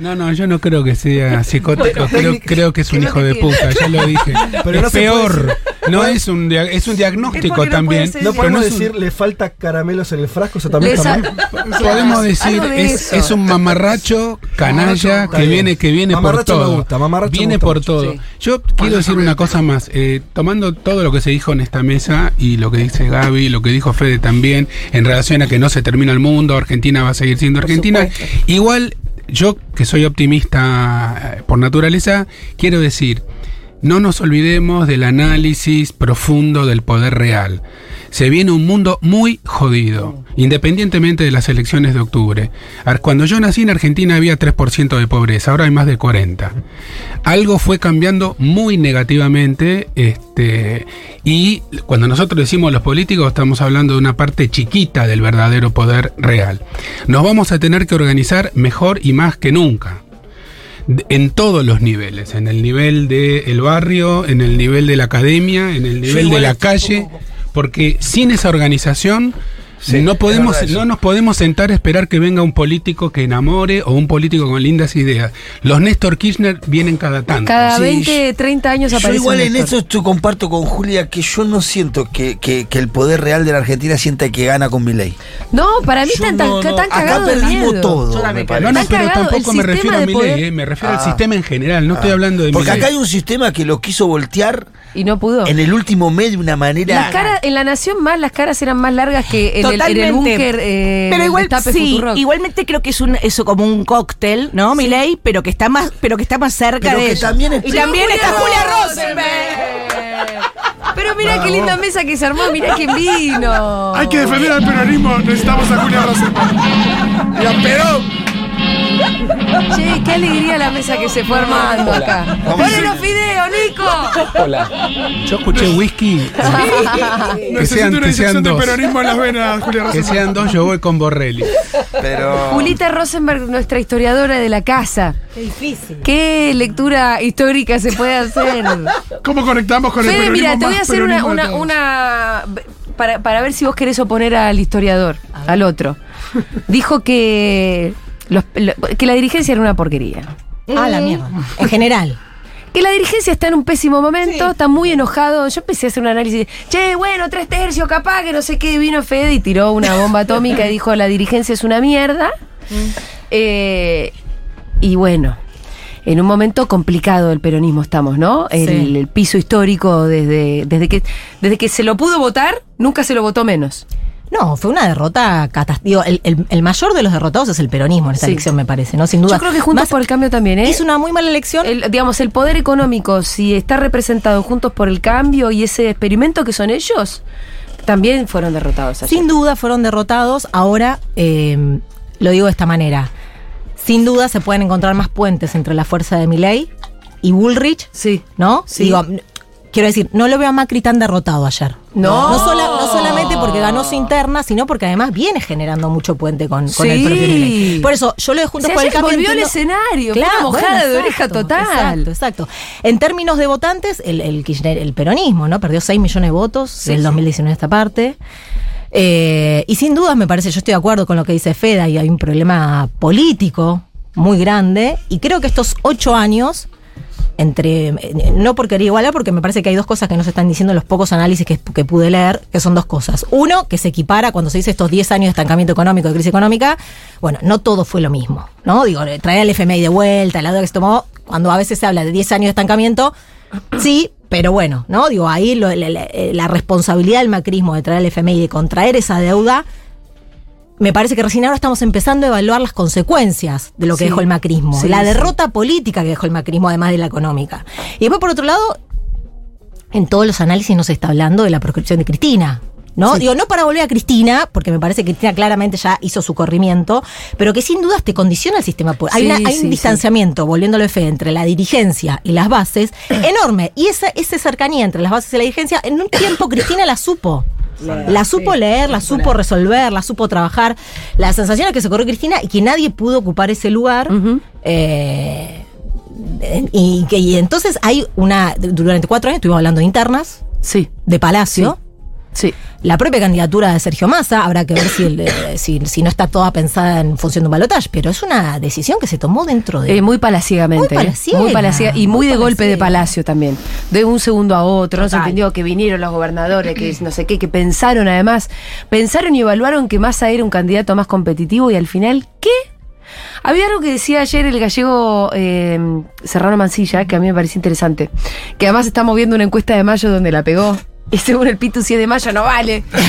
No, no, yo no creo que sea psicótico. creo, creo que es un ¿qué es lo hijo que de puta, ya lo dije. Pero es no peor. no es un, es un diagnóstico también. No podemos un- decir, le falta caramelos en el frasco, eso también está mal. podemos decir, de es, un mamarracho canalla que viene, que viene por Mamarracho me todo. gusta, mamarracho me viene gusta por mucho. todo. Sí. Yo quiero decir una cosa más. eh, tomando todo lo que se dijo en esta mesa y lo que dice Gaby, lo que dijo Fede también, en relación a que no se termina el mundo, Argentina va a seguir siendo Argentina. Igual, yo que soy optimista eh, por naturaleza, quiero decir, no nos olvidemos del análisis profundo del poder real. Se viene un mundo muy jodido, independientemente de las elecciones de octubre. Cuando yo nací en Argentina había 3% de pobreza, ahora hay más de 40%. Algo fue cambiando muy negativamente este, y cuando nosotros decimos los políticos estamos hablando de una parte chiquita del verdadero poder real. Nos vamos a tener que organizar mejor y más que nunca en todos los niveles, en el nivel del barrio, en el nivel de la academia, en el nivel de la calle, porque sin esa organización no podemos no nos podemos sentar a esperar que venga un político que enamore o un político con lindas ideas. Los Néstor Kirchner vienen cada tanto. Cada Sí, 20, 30 años Yo aparece igual un en Néstor. eso estoy comparto con Julia que yo no siento que, que- que el poder real de la Argentina sienta que gana con mi ley. No, para mí están tan, tan Acá cagados de perdimos miedo. todo. me No, no, pero tampoco me refiero sistema a mi ley, me refiero Ah. al sistema en general, no estoy hablando de Porque acá hay un sistema que lo quiso voltear Y no pudo. en el último mes de una manera. Las caras, en la Nación más las caras eran más largas que en el, en el Totalmente. búnker. eh, pero igual sí, igualmente creo que es un eso como un cóctel, ¿no? Mi ley, pero que está más pero que está más cerca Pero de que también y está- también Julia está Julia Rosenberg. Pero mira qué linda mesa que se armó, mira quién vino. Hay que defender al peronismo, necesitamos a Julia Rosenberg. ¡La Perón! Che, qué alegría la mesa que se fue armando acá. Ponle los videos, Nico. Yo escuché whisky. que Necesito sean, una que sean de dos. peronismo en las venas, Julia Que Rosenberg. sean dos, yo voy con Borrelli. Pero. Julita Rosenberg, nuestra historiadora de la casa. Qué difícil. ¿Qué lectura histórica se puede hacer? ¿Cómo conectamos con el Fede, peronismo mira, te voy a hacer una, una- para, para ver si vos querés oponer al historiador, al otro. Dijo que, los- lo- que la dirigencia era una porquería. Ah, la mierda. En general. Que la dirigencia está en un pésimo momento, está muy enojado. Yo empecé a hacer un análisis. Che, bueno, tres tercios, capaz, que no sé qué. Vino Fede y tiró una bomba atómica y dijo: la dirigencia es una mierda. Eh, y bueno, en un momento complicado del peronismo estamos, ¿no? El, Sí. el piso histórico, desde, desde, que, desde que se lo pudo votar, nunca se lo votó menos. No, fue una derrota catástrofe. El, el- el mayor de los derrotados es el peronismo en esta Sí. elección, me parece, ¿no? Sin duda. Yo creo que Juntos Más- por el Cambio también, ¿eh? Hizo una muy mala elección. El- digamos, el poder económico, si está representado Juntos por el Cambio y ese experimento que son ellos, también fueron derrotados ayer. Sin duda fueron derrotados. Ahora, eh, lo digo de esta manera. Sin duda se pueden encontrar más puentes entre la fuerza de Milei y Bullrich, Sí. ¿no? Sí. Digo, quiero decir, no lo veo a Macri tan derrotado ayer. No. No, sola- no solamente porque ganó su interna, sino porque además viene generando mucho puente con, con el Sí. propio Milei. Por eso, yo lo de Juntos O sea, por el Cambio. volvió al entiendo- escenario, fue una mojada de oreja total. Exacto, exacto. En términos de votantes, el, el, Kirchner- el peronismo, ¿no? Perdió 6 millones de votos del 2019 a esta parte. Eh, y sin dudas me parece, yo estoy de acuerdo con lo que dice Feda, y hay un problema político muy grande. Y creo que estos ocho años, entre. eh, No por querer igualar, porque me parece que hay dos cosas que no se están diciendo en los pocos análisis que, que pude leer, que son dos cosas. Uno, que se equipara cuando se dice estos 10 años de estancamiento económico, de crisis económica. Bueno, no todo fue lo mismo, ¿no? Digo, traer al FMI de vuelta, la deuda que se tomó, cuando a veces se habla de 10 años de estancamiento, sí, pero bueno, ¿no? Digo, ahí lo- la, la- la responsabilidad del macrismo de traer al FMI de contraer esa deuda me parece que recién ahora estamos empezando a evaluar las consecuencias de lo que Sí. dejó el macrismo, Sí, la sí. derrota política que dejó el macrismo, además de la económica. Y después, por otro lado, en todos los análisis no se está hablando de la proscripción de Cristina. ¿No? Digo, no para volver a Cristina, porque me parece que Cristina claramente ya hizo su corrimiento, pero que sin dudas te condiciona el sistema hay una- hay un distanciamiento, volviéndolo de fe, entre la dirigencia y las bases, enorme. Y esa, esa cercanía entre las bases y la dirigencia, en un tiempo Cristina la supo. La supo leer, la supo resolver, la supo trabajar. La sensación es que se corrió Cristina y que nadie pudo ocupar ese lugar. Eh, y, que, y entonces hay una. Durante cuatro años estuvimos hablando de internas, Sí. de Palacio. Sí. La propia candidatura de Sergio Massa, habrá que ver si, el, eh, si, si no está toda pensada en función de un balotaje, pero es una decisión que se tomó dentro de. Eh, muy palaciegamente. Muy eh. palaciega, Muy palaciega y muy, muy de golpe de palacio también. De un segundo a otro. No se entendió que vinieron los gobernadores, que no sé qué, que pensaron además. Pensaron y evaluaron que Massa era un candidato más competitivo y al final, ¿qué? Había algo que decía ayer el gallego eh, Serrano Mancilla, que a mí me pareció interesante. Que además está moviendo una encuesta de mayo donde la pegó. Y según el Pitu, si es de mayo no vale. Pero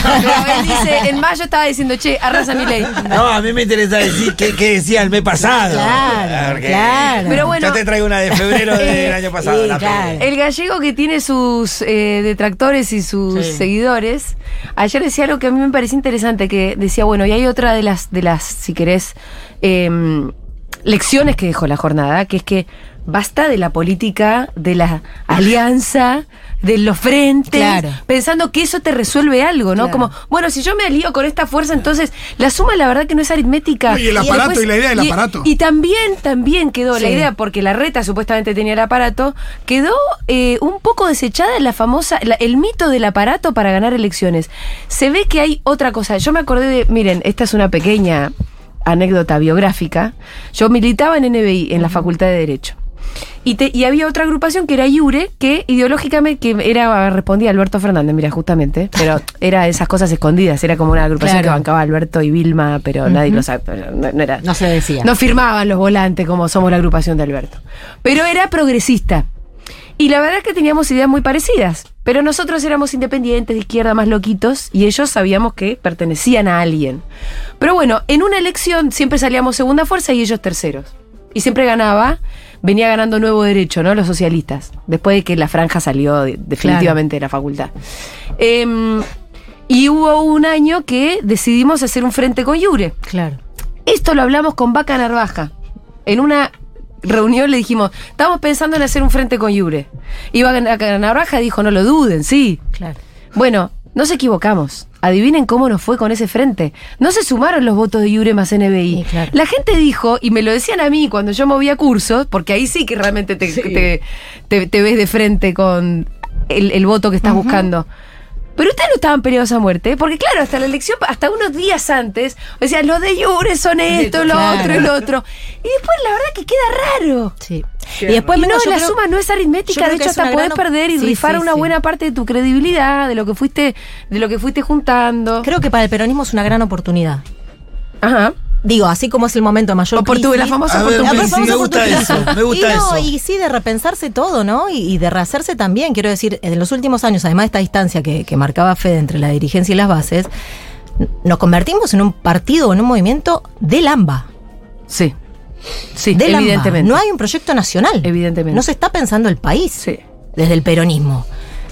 él dice, en mayo estaba diciendo, che, arrasa mi ley. No, a mí me interesa decir qué, qué decía el mes pasado. Claro, Porque claro. Pero bueno, ya te traigo una de febrero del año pasado. Sí, la claro. El gallego que tiene sus eh, detractores y sus Sí. seguidores, ayer decía algo que a mí me parecía interesante, que decía, bueno, y hay otra de las, de las, si querés, em, lecciones que dejó la jornada, que es que basta de la política, de la alianza, de los frentes, Claro. pensando que eso te resuelve algo, ¿no? Claro. Como, bueno, si yo me alío con esta fuerza, entonces la suma la verdad que no es aritmética. Y el aparato y la idea del y- aparato. Y también, también quedó la idea, porque la reta supuestamente tenía el aparato, quedó eh, un poco desechada la famosa, la- el mito del aparato para ganar elecciones. Se ve que hay otra cosa. Yo me acordé de, miren, esta es una pequeña anécdota biográfica. Yo militaba en NBI, en la Facultad de Derecho. Y, te- y había otra agrupación que era Iure, que ideológicamente que era respondía a Alberto Fernández, mira, justamente, pero era esas cosas escondidas, era como una agrupación Claro. que bancaba Alberto y Vilma, pero nadie lo sabe, pero no, no era. No se decía. No firmaban los volantes como somos la agrupación de Alberto. Pero era progresista. Y la verdad es que teníamos ideas muy parecidas. Pero nosotros éramos independientes, de izquierda, más loquitos, y ellos sabíamos que pertenecían a alguien. Pero bueno, en una elección siempre salíamos segunda fuerza y ellos terceros. Y siempre ganaba, venía ganando nuevo derecho, ¿no? Los socialistas. Después de que la franja salió de- definitivamente de la facultad. Em, y hubo un año que decidimos hacer un frente con Yure. Claro. Esto lo hablamos con Vaca Narvaja. En una reunión le dijimos, estamos pensando en hacer un frente con Yure. Y Vaca Narvaja dijo, no lo duden, sí. Claro. Bueno, nos equivocamos. Adivinen cómo nos fue con ese frente. No se sumaron los votos de Yure más NBI. Sí, claro. La gente dijo, y me lo decían a mí cuando yo movía cursos, porque ahí sí que realmente te, te- te- te ves de frente con el, el voto que estás buscando. Pero ustedes no estaban peleados a muerte, porque claro, hasta la elección, hasta unos días antes, decían, los de Yure son esto, lo Claro. otro, el otro. Y después la verdad que queda raro. Sí. Y después Y no, la creo- suma no es aritmética, de hecho hasta podés gran perder y Sí, rifar sí, una sí. buena parte de tu credibilidad, de lo que fuiste, de lo que fuiste juntando. Creo que para el peronismo es una gran oportunidad. Ajá. Digo, así como es el momento de mayor Oportu- crisis. la famosa oportunidad. me gusta oportunidad. eso, me gusta y no, eso. Y sí, de repensarse todo, ¿no? Y, y de rehacerse también. Quiero decir, en los últimos años, además de esta distancia que, que marcaba Fede entre la dirigencia y las bases, nos convertimos en un partido o en un movimiento del AMBA. Sí. Sí, Del AMBA. evidentemente. No hay un proyecto nacional. Evidentemente. No se está pensando el país Sí. desde el peronismo.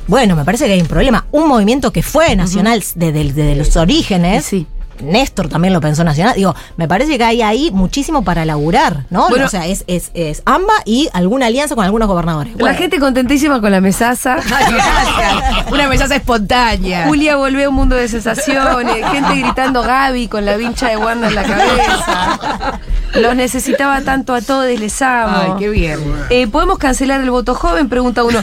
Bueno, me parece que hay un problema. Un movimiento que fue nacional desde, desde los orígenes. Sí. Néstor también lo pensó nacional. Digo, me parece que hay ahí muchísimo para laburar, ¿no? Bueno- o sea, es, es, es AMBA y alguna alianza con algunos gobernadores. La gente contentísima con la mesaza. Una mesaza espontánea. Julia volvió a un mundo de sensaciones. Gente gritando Gaby con la vincha de Wanda en la cabeza. Los necesitaba tanto a todos, les amo. Ay, qué bien. Eh, ¿Podemos cancelar el voto joven? Pregunta uno.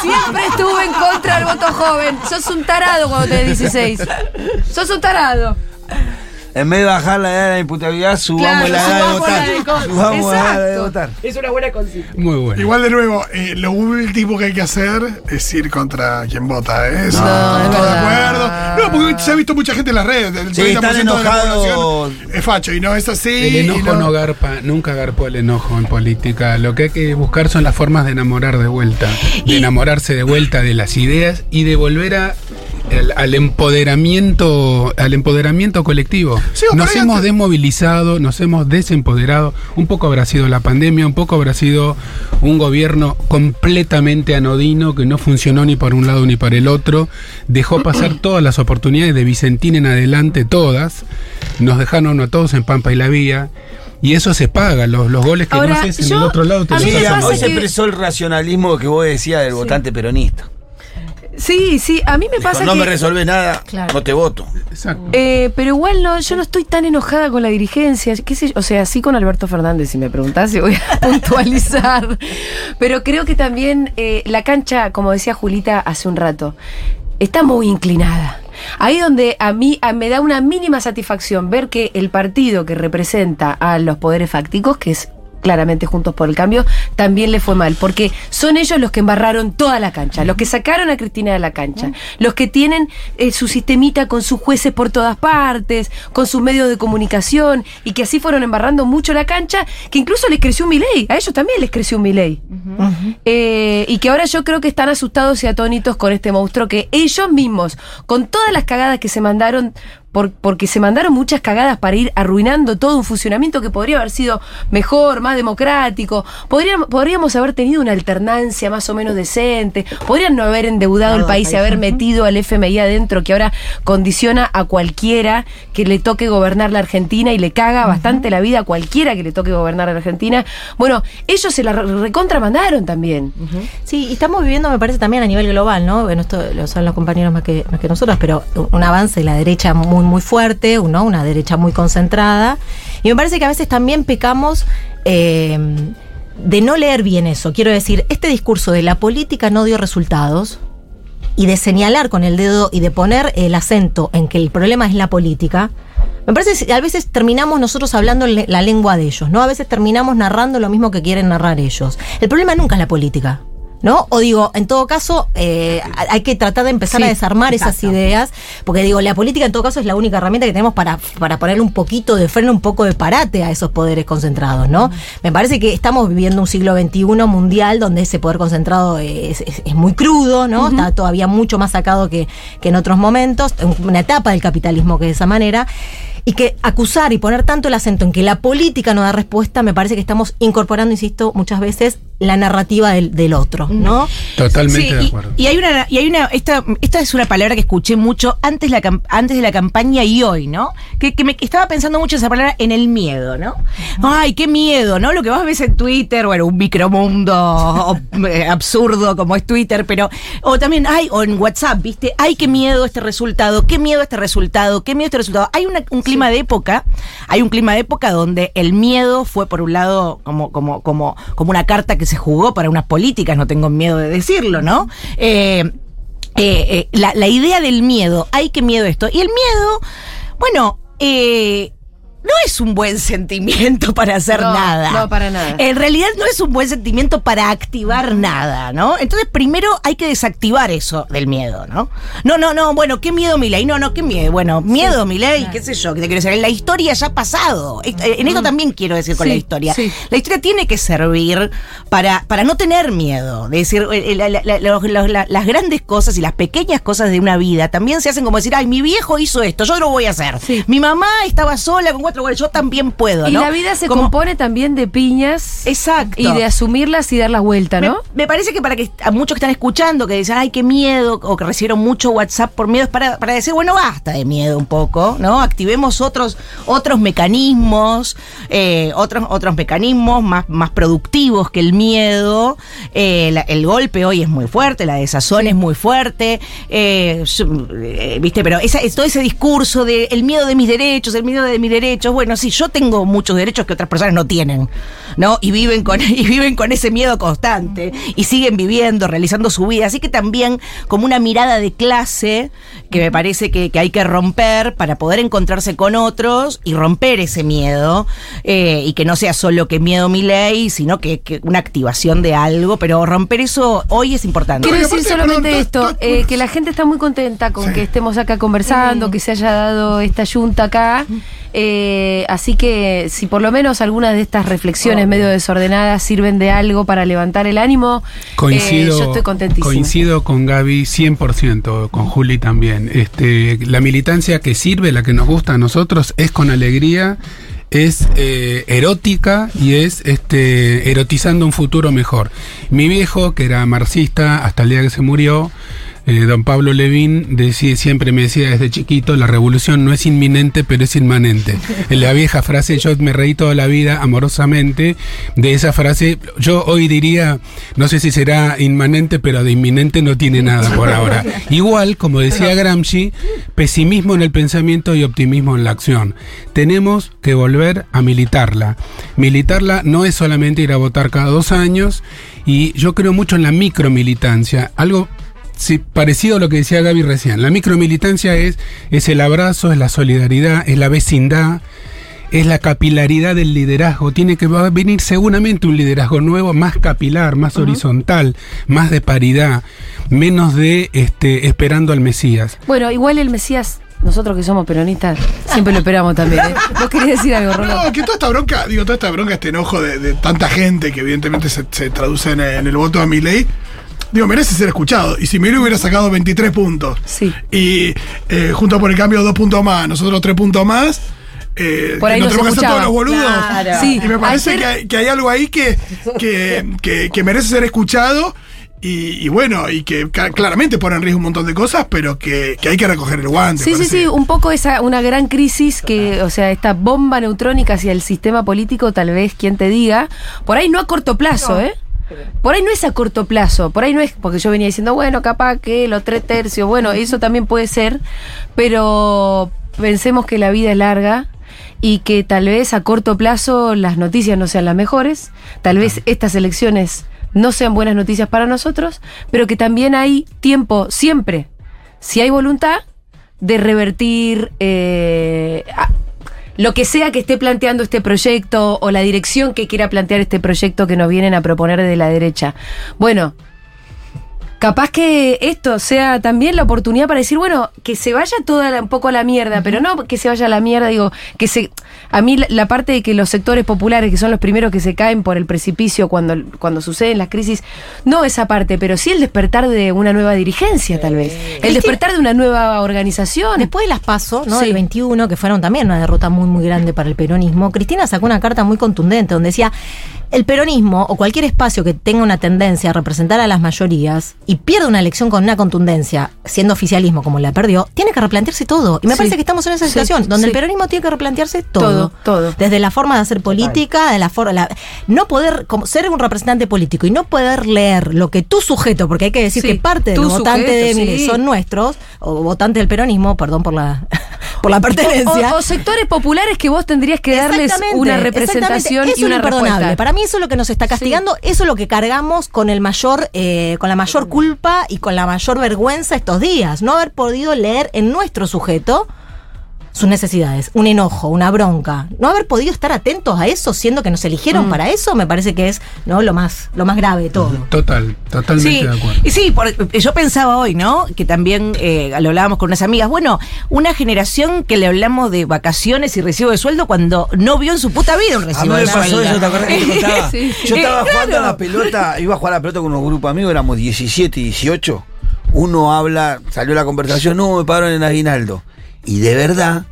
Siempre estuve en contra del voto joven. Sos un tarado cuando tenés 16. Sos un tarado. En vez de bajar la edad de la imputabilidad, subamos Claro, la edad de votar. de Subamos la edad de Exacto. votar. Es una buena consigna. Muy bueno. Igual de nuevo, eh, lo último que hay que hacer es ir contra quien vota. ¿eh? Eso, No, de acuerdo. No, porque se ha visto mucha gente en las redes. El Sí, 30% están de la enojados. población Es facho y no es así. El enojo no garpa, nunca garpó el enojo en política. Lo que hay que buscar son las formas de enamorar de vuelta, de enamorarse de vuelta de las ideas y de volver a, al, al empoderamiento, al empoderamiento colectivo. Sí, nos hemos antes- desmovilizado, nos hemos desempoderado. Un poco habrá sido la pandemia, un poco habrá sido un gobierno completamente anodino que no funcionó ni por un lado ni por el otro. Dejó pasar todas las oportunidades de Vicentín en adelante, todas. Nos dejaron a todos en Pampa y la Vía. Y eso se paga, los, los goles que Ahora, no haces en yo- el otro lado te Sí, hoy se expresó el racionalismo que vos decías del votante peronista. Sí, sí, a mí me pasa no que... me resolvés nada, Claro. no te voto. Exacto. Eh, pero igual no, yo no estoy tan enojada con la dirigencia. ¿Qué sé yo? O sea, sí con Alberto Fernández, si me preguntás, y voy a puntualizar. Pero creo que también eh, la cancha, como decía Julita hace un rato, está muy inclinada. Ahí donde a mí a- me da una mínima satisfacción ver que el partido que representa a los poderes fácticos, que es claramente Juntos por el Cambio, también le fue mal, porque son ellos los que embarraron toda la cancha, los que sacaron a Cristina de la cancha, los que tienen eh, su sistemita con sus jueces por todas partes, con sus medios de comunicación, y que así fueron embarrando mucho la cancha, que incluso les creció un Milei, a ellos también les creció un Milei. Eh, y que ahora yo creo que están asustados y atónitos con este monstruo que ellos mismos, con todas las cagadas que se mandaron, por- porque se mandaron muchas cagadas para ir arruinando todo un funcionamiento que podría haber sido mejor, más democrático, podríamos, podríamos haber tenido una alternancia más o menos decente, podrían no haber endeudado el país y haber metido al FMI adentro, que ahora condiciona a cualquiera que le toque gobernar la Argentina y le caga bastante la vida a cualquiera que le toque gobernar la Argentina. Bueno, ellos se la re- recontramandaron también. Sí, y estamos viviendo, me parece, también a nivel global, ¿no? Bueno, esto lo saben los compañeros más que, más que nosotros, pero un avance de la derecha muy, muy fuerte. Una derecha muy concentrada. Y me parece que a veces también pecamos eh, de no leer bien eso. Quiero decir, este discurso de la política no dio resultados y de señalar con el dedo y de poner el acento en que el problema es la política. Me parece que a veces terminamos nosotros hablando la lengua de ellos, ¿no? A veces terminamos narrando lo mismo que quieren narrar ellos. El problema nunca es la política. ¿No? O digo, en todo caso, eh, hay que tratar de empezar Sí, a desarmar esas ideas, porque digo, la política en todo caso es la única herramienta que tenemos para, para ponerle un poquito de freno, un poco de parate a esos poderes concentrados, ¿no? Me parece que estamos viviendo un siglo XXI mundial donde ese poder concentrado es, es- es muy crudo, ¿no? Está todavía mucho más sacado que, que en otros momentos, una etapa del capitalismo que de esa manera. Y que acusar y poner tanto el acento en que la política no da respuesta, me parece que estamos incorporando, insisto, muchas veces la narrativa del, del otro, ¿no? Totalmente Sí, de acuerdo. Y, hay una, y hay una, esta, esta es una palabra que escuché mucho antes, la, antes de la campaña y hoy, ¿no? Que, que me estaba pensando mucho esa palabra en el miedo, ¿no? Ay, qué miedo, ¿no? Lo que vos ves en Twitter, bueno, un micromundo eh, absurdo como es Twitter, pero, o también, ay, o en WhatsApp, ¿viste? Ay, qué miedo este resultado, qué miedo este resultado, qué miedo este resultado. Hay una- un clima de época, hay un clima de época donde el miedo fue por un lado como, como, como, como una carta que se jugó para unas políticas, no tengo miedo de decirlo, ¿no? Eh, eh, eh, la, la idea del miedo, hay que miedo esto. Y el miedo, bueno, eh, no es un buen sentimiento para hacer No, nada. no, para nada. En realidad no es un buen sentimiento para activar nada, ¿no? Entonces primero hay que desactivar eso del miedo, ¿no? No, no, no, bueno, qué miedo Milei, no, no, qué miedo, bueno, miedo Milei, qué sé yo, que te quiero decir, la historia ya ha pasado. Eh, En esto también quiero decir con Sí, la historia. sí. La historia tiene que servir para, para no tener miedo. Es decir, eh, la- la- la- los- los- la- las grandes cosas y las pequeñas cosas de una vida también se hacen como decir, ay, mi viejo hizo esto, yo lo voy a hacer. Sí. Mi mamá estaba sola con cuatro yo también puedo. Y ¿no? la vida se Como- compone también de piñas Exacto. y de asumirlas y dar las vueltas, ¿no? me parece que para que a muchos que están escuchando, que dicen, ay, qué miedo, o que recibieron mucho WhatsApp por miedo, es para, para decir, bueno, basta de miedo un poco, ¿no? Activemos otros, otros mecanismos, eh, otros, otros mecanismos más, más productivos que el miedo. Eh, la- el golpe hoy es muy fuerte, la desazón es muy fuerte, eh, ¿viste? Pero esa, es todo ese discurso de el miedo de mis derechos, el miedo de mis derechos. Bueno, sí, yo tengo muchos derechos que otras personas no tienen, ¿no? Y viven con, y viven con ese miedo constante y siguen viviendo, realizando su vida. Así que también como una mirada de clase que me parece que, que hay que romper para poder encontrarse con otros y romper ese miedo eh, y que no sea solo que miedo mi ley, sino que, que una activación de algo, pero romper eso hoy es importante. Quiero decir solamente esto, to- to- eh, que la gente está muy contenta con Sí. que estemos acá conversando, que se haya dado esta junta acá. eh, así que si por lo menos algunas de estas reflexiones medio desordenadas sirven de algo para levantar el ánimo, Coincido, eh, yo estoy contentísima. coincido con Gaby 100%, con Juli también. Este, la militancia que sirve, la que nos gusta a nosotros, es con alegría, es eh, erótica y es este, erotizando un futuro mejor. Mi viejo, que era marxista hasta el día que se murió, eh, don Pablo Levín decía, siempre me decía desde chiquito, la revolución no es inminente, pero es inmanente. En la vieja frase, yo me reí toda la vida amorosamente de esa frase. Yo hoy diría, no sé si será inmanente, pero de inminente no tiene nada por ahora. Igual, como decía Gramsci, pesimismo en el pensamiento y optimismo en la acción. Tenemos que volver a militarla. Militarla no es solamente ir a votar cada dos años, y yo creo mucho en la micromilitancia. Algo sí, parecido a lo que decía Gaby recién. La micromilitancia es, es el abrazo, es la solidaridad, es la vecindad, es la capilaridad del liderazgo. Tiene que va a venir seguramente un liderazgo nuevo, más capilar, más horizontal, más de paridad, menos de este, esperando al Mesías. Bueno, igual el Mesías, nosotros que somos peronistas, siempre lo esperamos también. ¿eh? ¿Vos querés decir algo, Rolando? No, que toda esta bronca, digo, toda esta bronca, este enojo de, de tanta gente que evidentemente se, se traduce en, en el voto a mi ley. Digo, merece ser escuchado. Y si Milei hubiera sacado 23 puntos Sí. y eh, junto por el cambio dos puntos más, nosotros tres puntos más, eh, Por ahí nos tenemos que hacer todos los boludos. Claro. Sí. Y me parece que, hay, que hay algo ahí que, que, que- que merece ser escuchado. Y, y bueno, y que claramente pone en riesgo un montón de cosas, pero que, que hay que recoger el guante. Sí, sí, parece. sí, un poco esa, una gran crisis que, o sea, esta bomba neutrónica hacia el sistema político, tal vez quien te diga, por ahí no a corto plazo, ¿eh? Por ahí no es a corto plazo, por ahí no es, porque yo venía diciendo, bueno, capaz que los tres tercios, bueno, eso también puede ser, pero pensemos que la vida es larga y que tal vez a corto plazo las noticias no sean las mejores, tal vez estas elecciones no sean buenas noticias para nosotros, pero que también hay tiempo siempre, si hay voluntad, de revertir eh, lo que sea que esté planteando este proyecto o la dirección que quiera plantear este proyecto que nos vienen a proponer de la derecha. Bueno, capaz que esto sea también la oportunidad para decir, bueno, que se vaya toda la- un poco a la mierda, pero no que se vaya a la mierda, digo, que se... A mí la, la parte de que los sectores populares, que son los primeros que se caen por el precipicio cuando, cuando suceden las crisis, no esa parte, pero sí el despertar de una nueva dirigencia, tal vez. El despertar de una nueva organización. Después de las PASO, ¿no? Sí. Del 21, que fueron también una derrota muy, muy grande para el peronismo, Cristina sacó una carta muy contundente donde decía, el peronismo o cualquier espacio que tenga una tendencia a representar a las mayorías y pierda una elección con una contundencia, siendo oficialismo como la perdió, tiene que replantearse todo. Y me Sí. parece que estamos en esa Sí, situación, donde sí. el peronismo tiene que replantearse todo. Todo, todo. Desde la forma de hacer política, de la forma... la- no poder como ser un representante político y no poder leer lo que tu sujeto, porque hay que decir que parte de los votantes de son nuestros, o votantes del peronismo, perdón por la, por la pertenencia. O, o sectores populares que vos tendrías que darles una representación y una es lo imperdonable. respuesta. Para mí eso es lo que nos está castigando, eso es lo que cargamos con el mayor, eh, con la mayor culpa y con la mayor vergüenza estos días. No haber podido leer en nuestro sujeto sus necesidades, un enojo, una bronca. No haber podido estar atentos a eso, siendo que nos eligieron Mm. para eso, me parece que es no lo más, lo más grave de todo. Total, totalmente Sí, de acuerdo. y sí, por- yo pensaba hoy, ¿no? Que también eh, lo hablábamos con unas amigas. Bueno, una generación que le hablamos de vacaciones y recibo de sueldo cuando no vio en su puta vida un A mí recibo me de pasó sueldo. eso, ¿te acuerdas que te contaba? Sí. Yo estaba Eh, jugando a la pelota, iba a jugar a la pelota con unos grupos amigos, éramos 17 y 18. Uno habla, salió la conversación, no, me pagaron en aguinaldo. Y de verdad,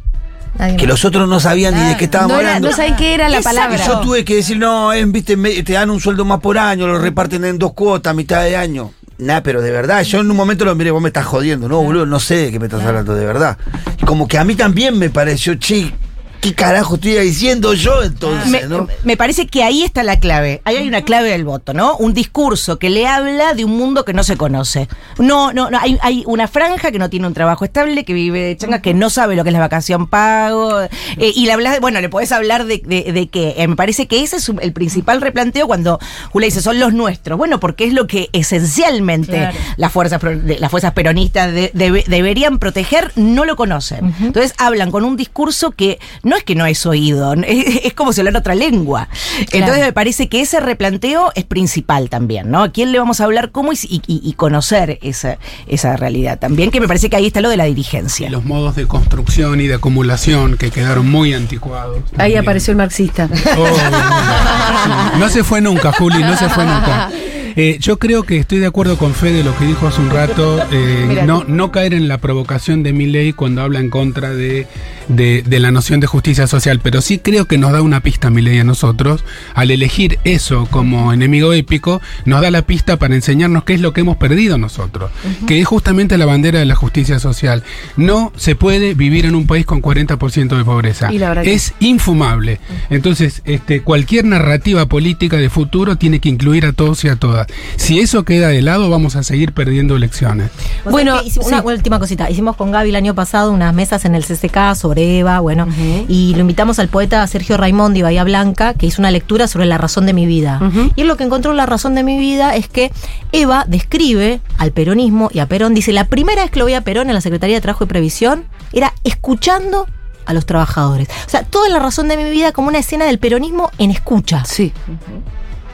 que los otros no sabían ni de qué estábamos no, era- hablando. no saben qué era la palabra. Yo tuve que decir, no, es, viste, me- te dan un sueldo más por año, lo reparten en dos cuotas, a mitad de año. Nah, pero de verdad, yo en un momento lo miré, vos me estás jodiendo, no, boludo, no sé de qué me estás hablando, de verdad. Y como que a mí también me pareció, che, ¿qué carajo estoy diciendo yo entonces, Me, no? me parece que ahí está la clave. Ahí hay una clave del voto, ¿no? Un discurso que le habla de un mundo que no se conoce. No, no, no. Hay, hay una franja que no tiene un trabajo estable, que vive de changa, que no sabe lo que es la vacación pago. eh, y le hablas, de- bueno, le podés hablar de, de, de que eh, me parece que ese es el principal replanteo cuando Julia dice son los nuestros. Bueno, porque es lo que esencialmente Claro. las fuerzas las fuerzas peronistas de- debe- deberían proteger, no lo conocen. Entonces hablan con un discurso que no es que no es oído, es, es como si hablara otra lengua. Entonces me parece que ese replanteo es principal también, ¿no? ¿A quién le vamos a hablar cómo y, y- y conocer esa, esa realidad también? Que me parece que ahí está lo de la Y dirigencia. los modos de construcción y de acumulación que quedaron muy anticuados. Ahí apareció el marxista. Oh, no se fue nunca, Juli, no se fue nunca. Eh, yo creo que estoy de acuerdo con Fede lo que dijo hace un rato, eh, no, no caer en la provocación de mi ley cuando habla en contra de, de- de la noción de justicia social, pero sí creo que nos da una pista mi ley a nosotros, al elegir eso como enemigo épico, nos da la pista para enseñarnos qué es lo que hemos perdido nosotros, que es justamente la bandera de la justicia social. No se puede vivir en un país con 40% de pobreza. Es infumable. Entonces, este, cualquier narrativa política de futuro tiene que incluir a todos y a todas. Todas. Si eso queda de lado, vamos a seguir perdiendo elecciones. Bueno, hicimos una sí. última cosita. Hicimos con Gaby el año pasado unas mesas en el CCK sobre Eva, bueno, y lo invitamos al poeta Sergio Raimondi, Bahía Blanca, que hizo una lectura sobre la razón de mi vida. Y él lo que encontró en la razón de mi vida es que Eva describe al peronismo y a Perón, dice, la primera vez que lo vi a Perón en la Secretaría de Trabajo y Previsión era escuchando a los trabajadores. O sea, toda la razón de mi vida como una escena del peronismo en escucha. Sí,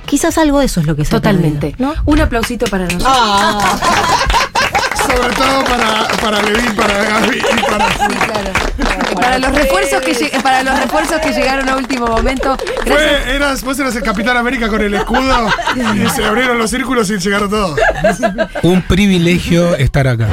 Quizás algo de eso es lo que se ha totalmente. perdido, ¿no? Un aplausito para nosotros. Sobre todo para, para Levin, para Gaby y para Claro. Para los refuerzos que para los refuerzos que llegaron a último momento. Gracias. Fue, eras, vos eras el Capitán América con el escudo y se abrieron los círculos y llegaron todos. Un privilegio estar acá.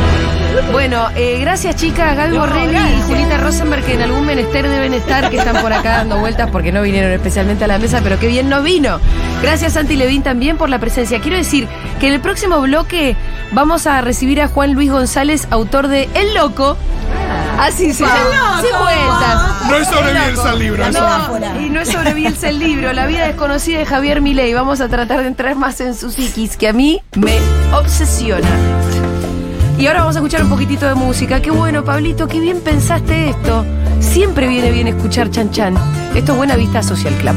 Bueno, eh, gracias chicas, Gaby Borrelli y Julita Rosenberg, que en algún menester deben estar, que están por acá dando vueltas porque no vinieron especialmente a la mesa, pero qué bien no vino. Gracias Santi Levín también por la presencia. Quiero decir que en el próximo bloque vamos a recibir a Juan Luis González, autor de El Loco. Así se llama. Vueltas. No es sobre El Loco. Bielsa el libro, No, y no es sobre Bielsa el libro, La vida desconocida de Javier Milei. Vamos a tratar de entrar más en su psiquis, que a mí me obsesiona. Y ahora vamos a escuchar un poquitito de música. Qué bueno, Pablito, qué bien pensaste esto. Siempre viene bien escuchar Chan Chan. Esto es Buena Vista Social Club.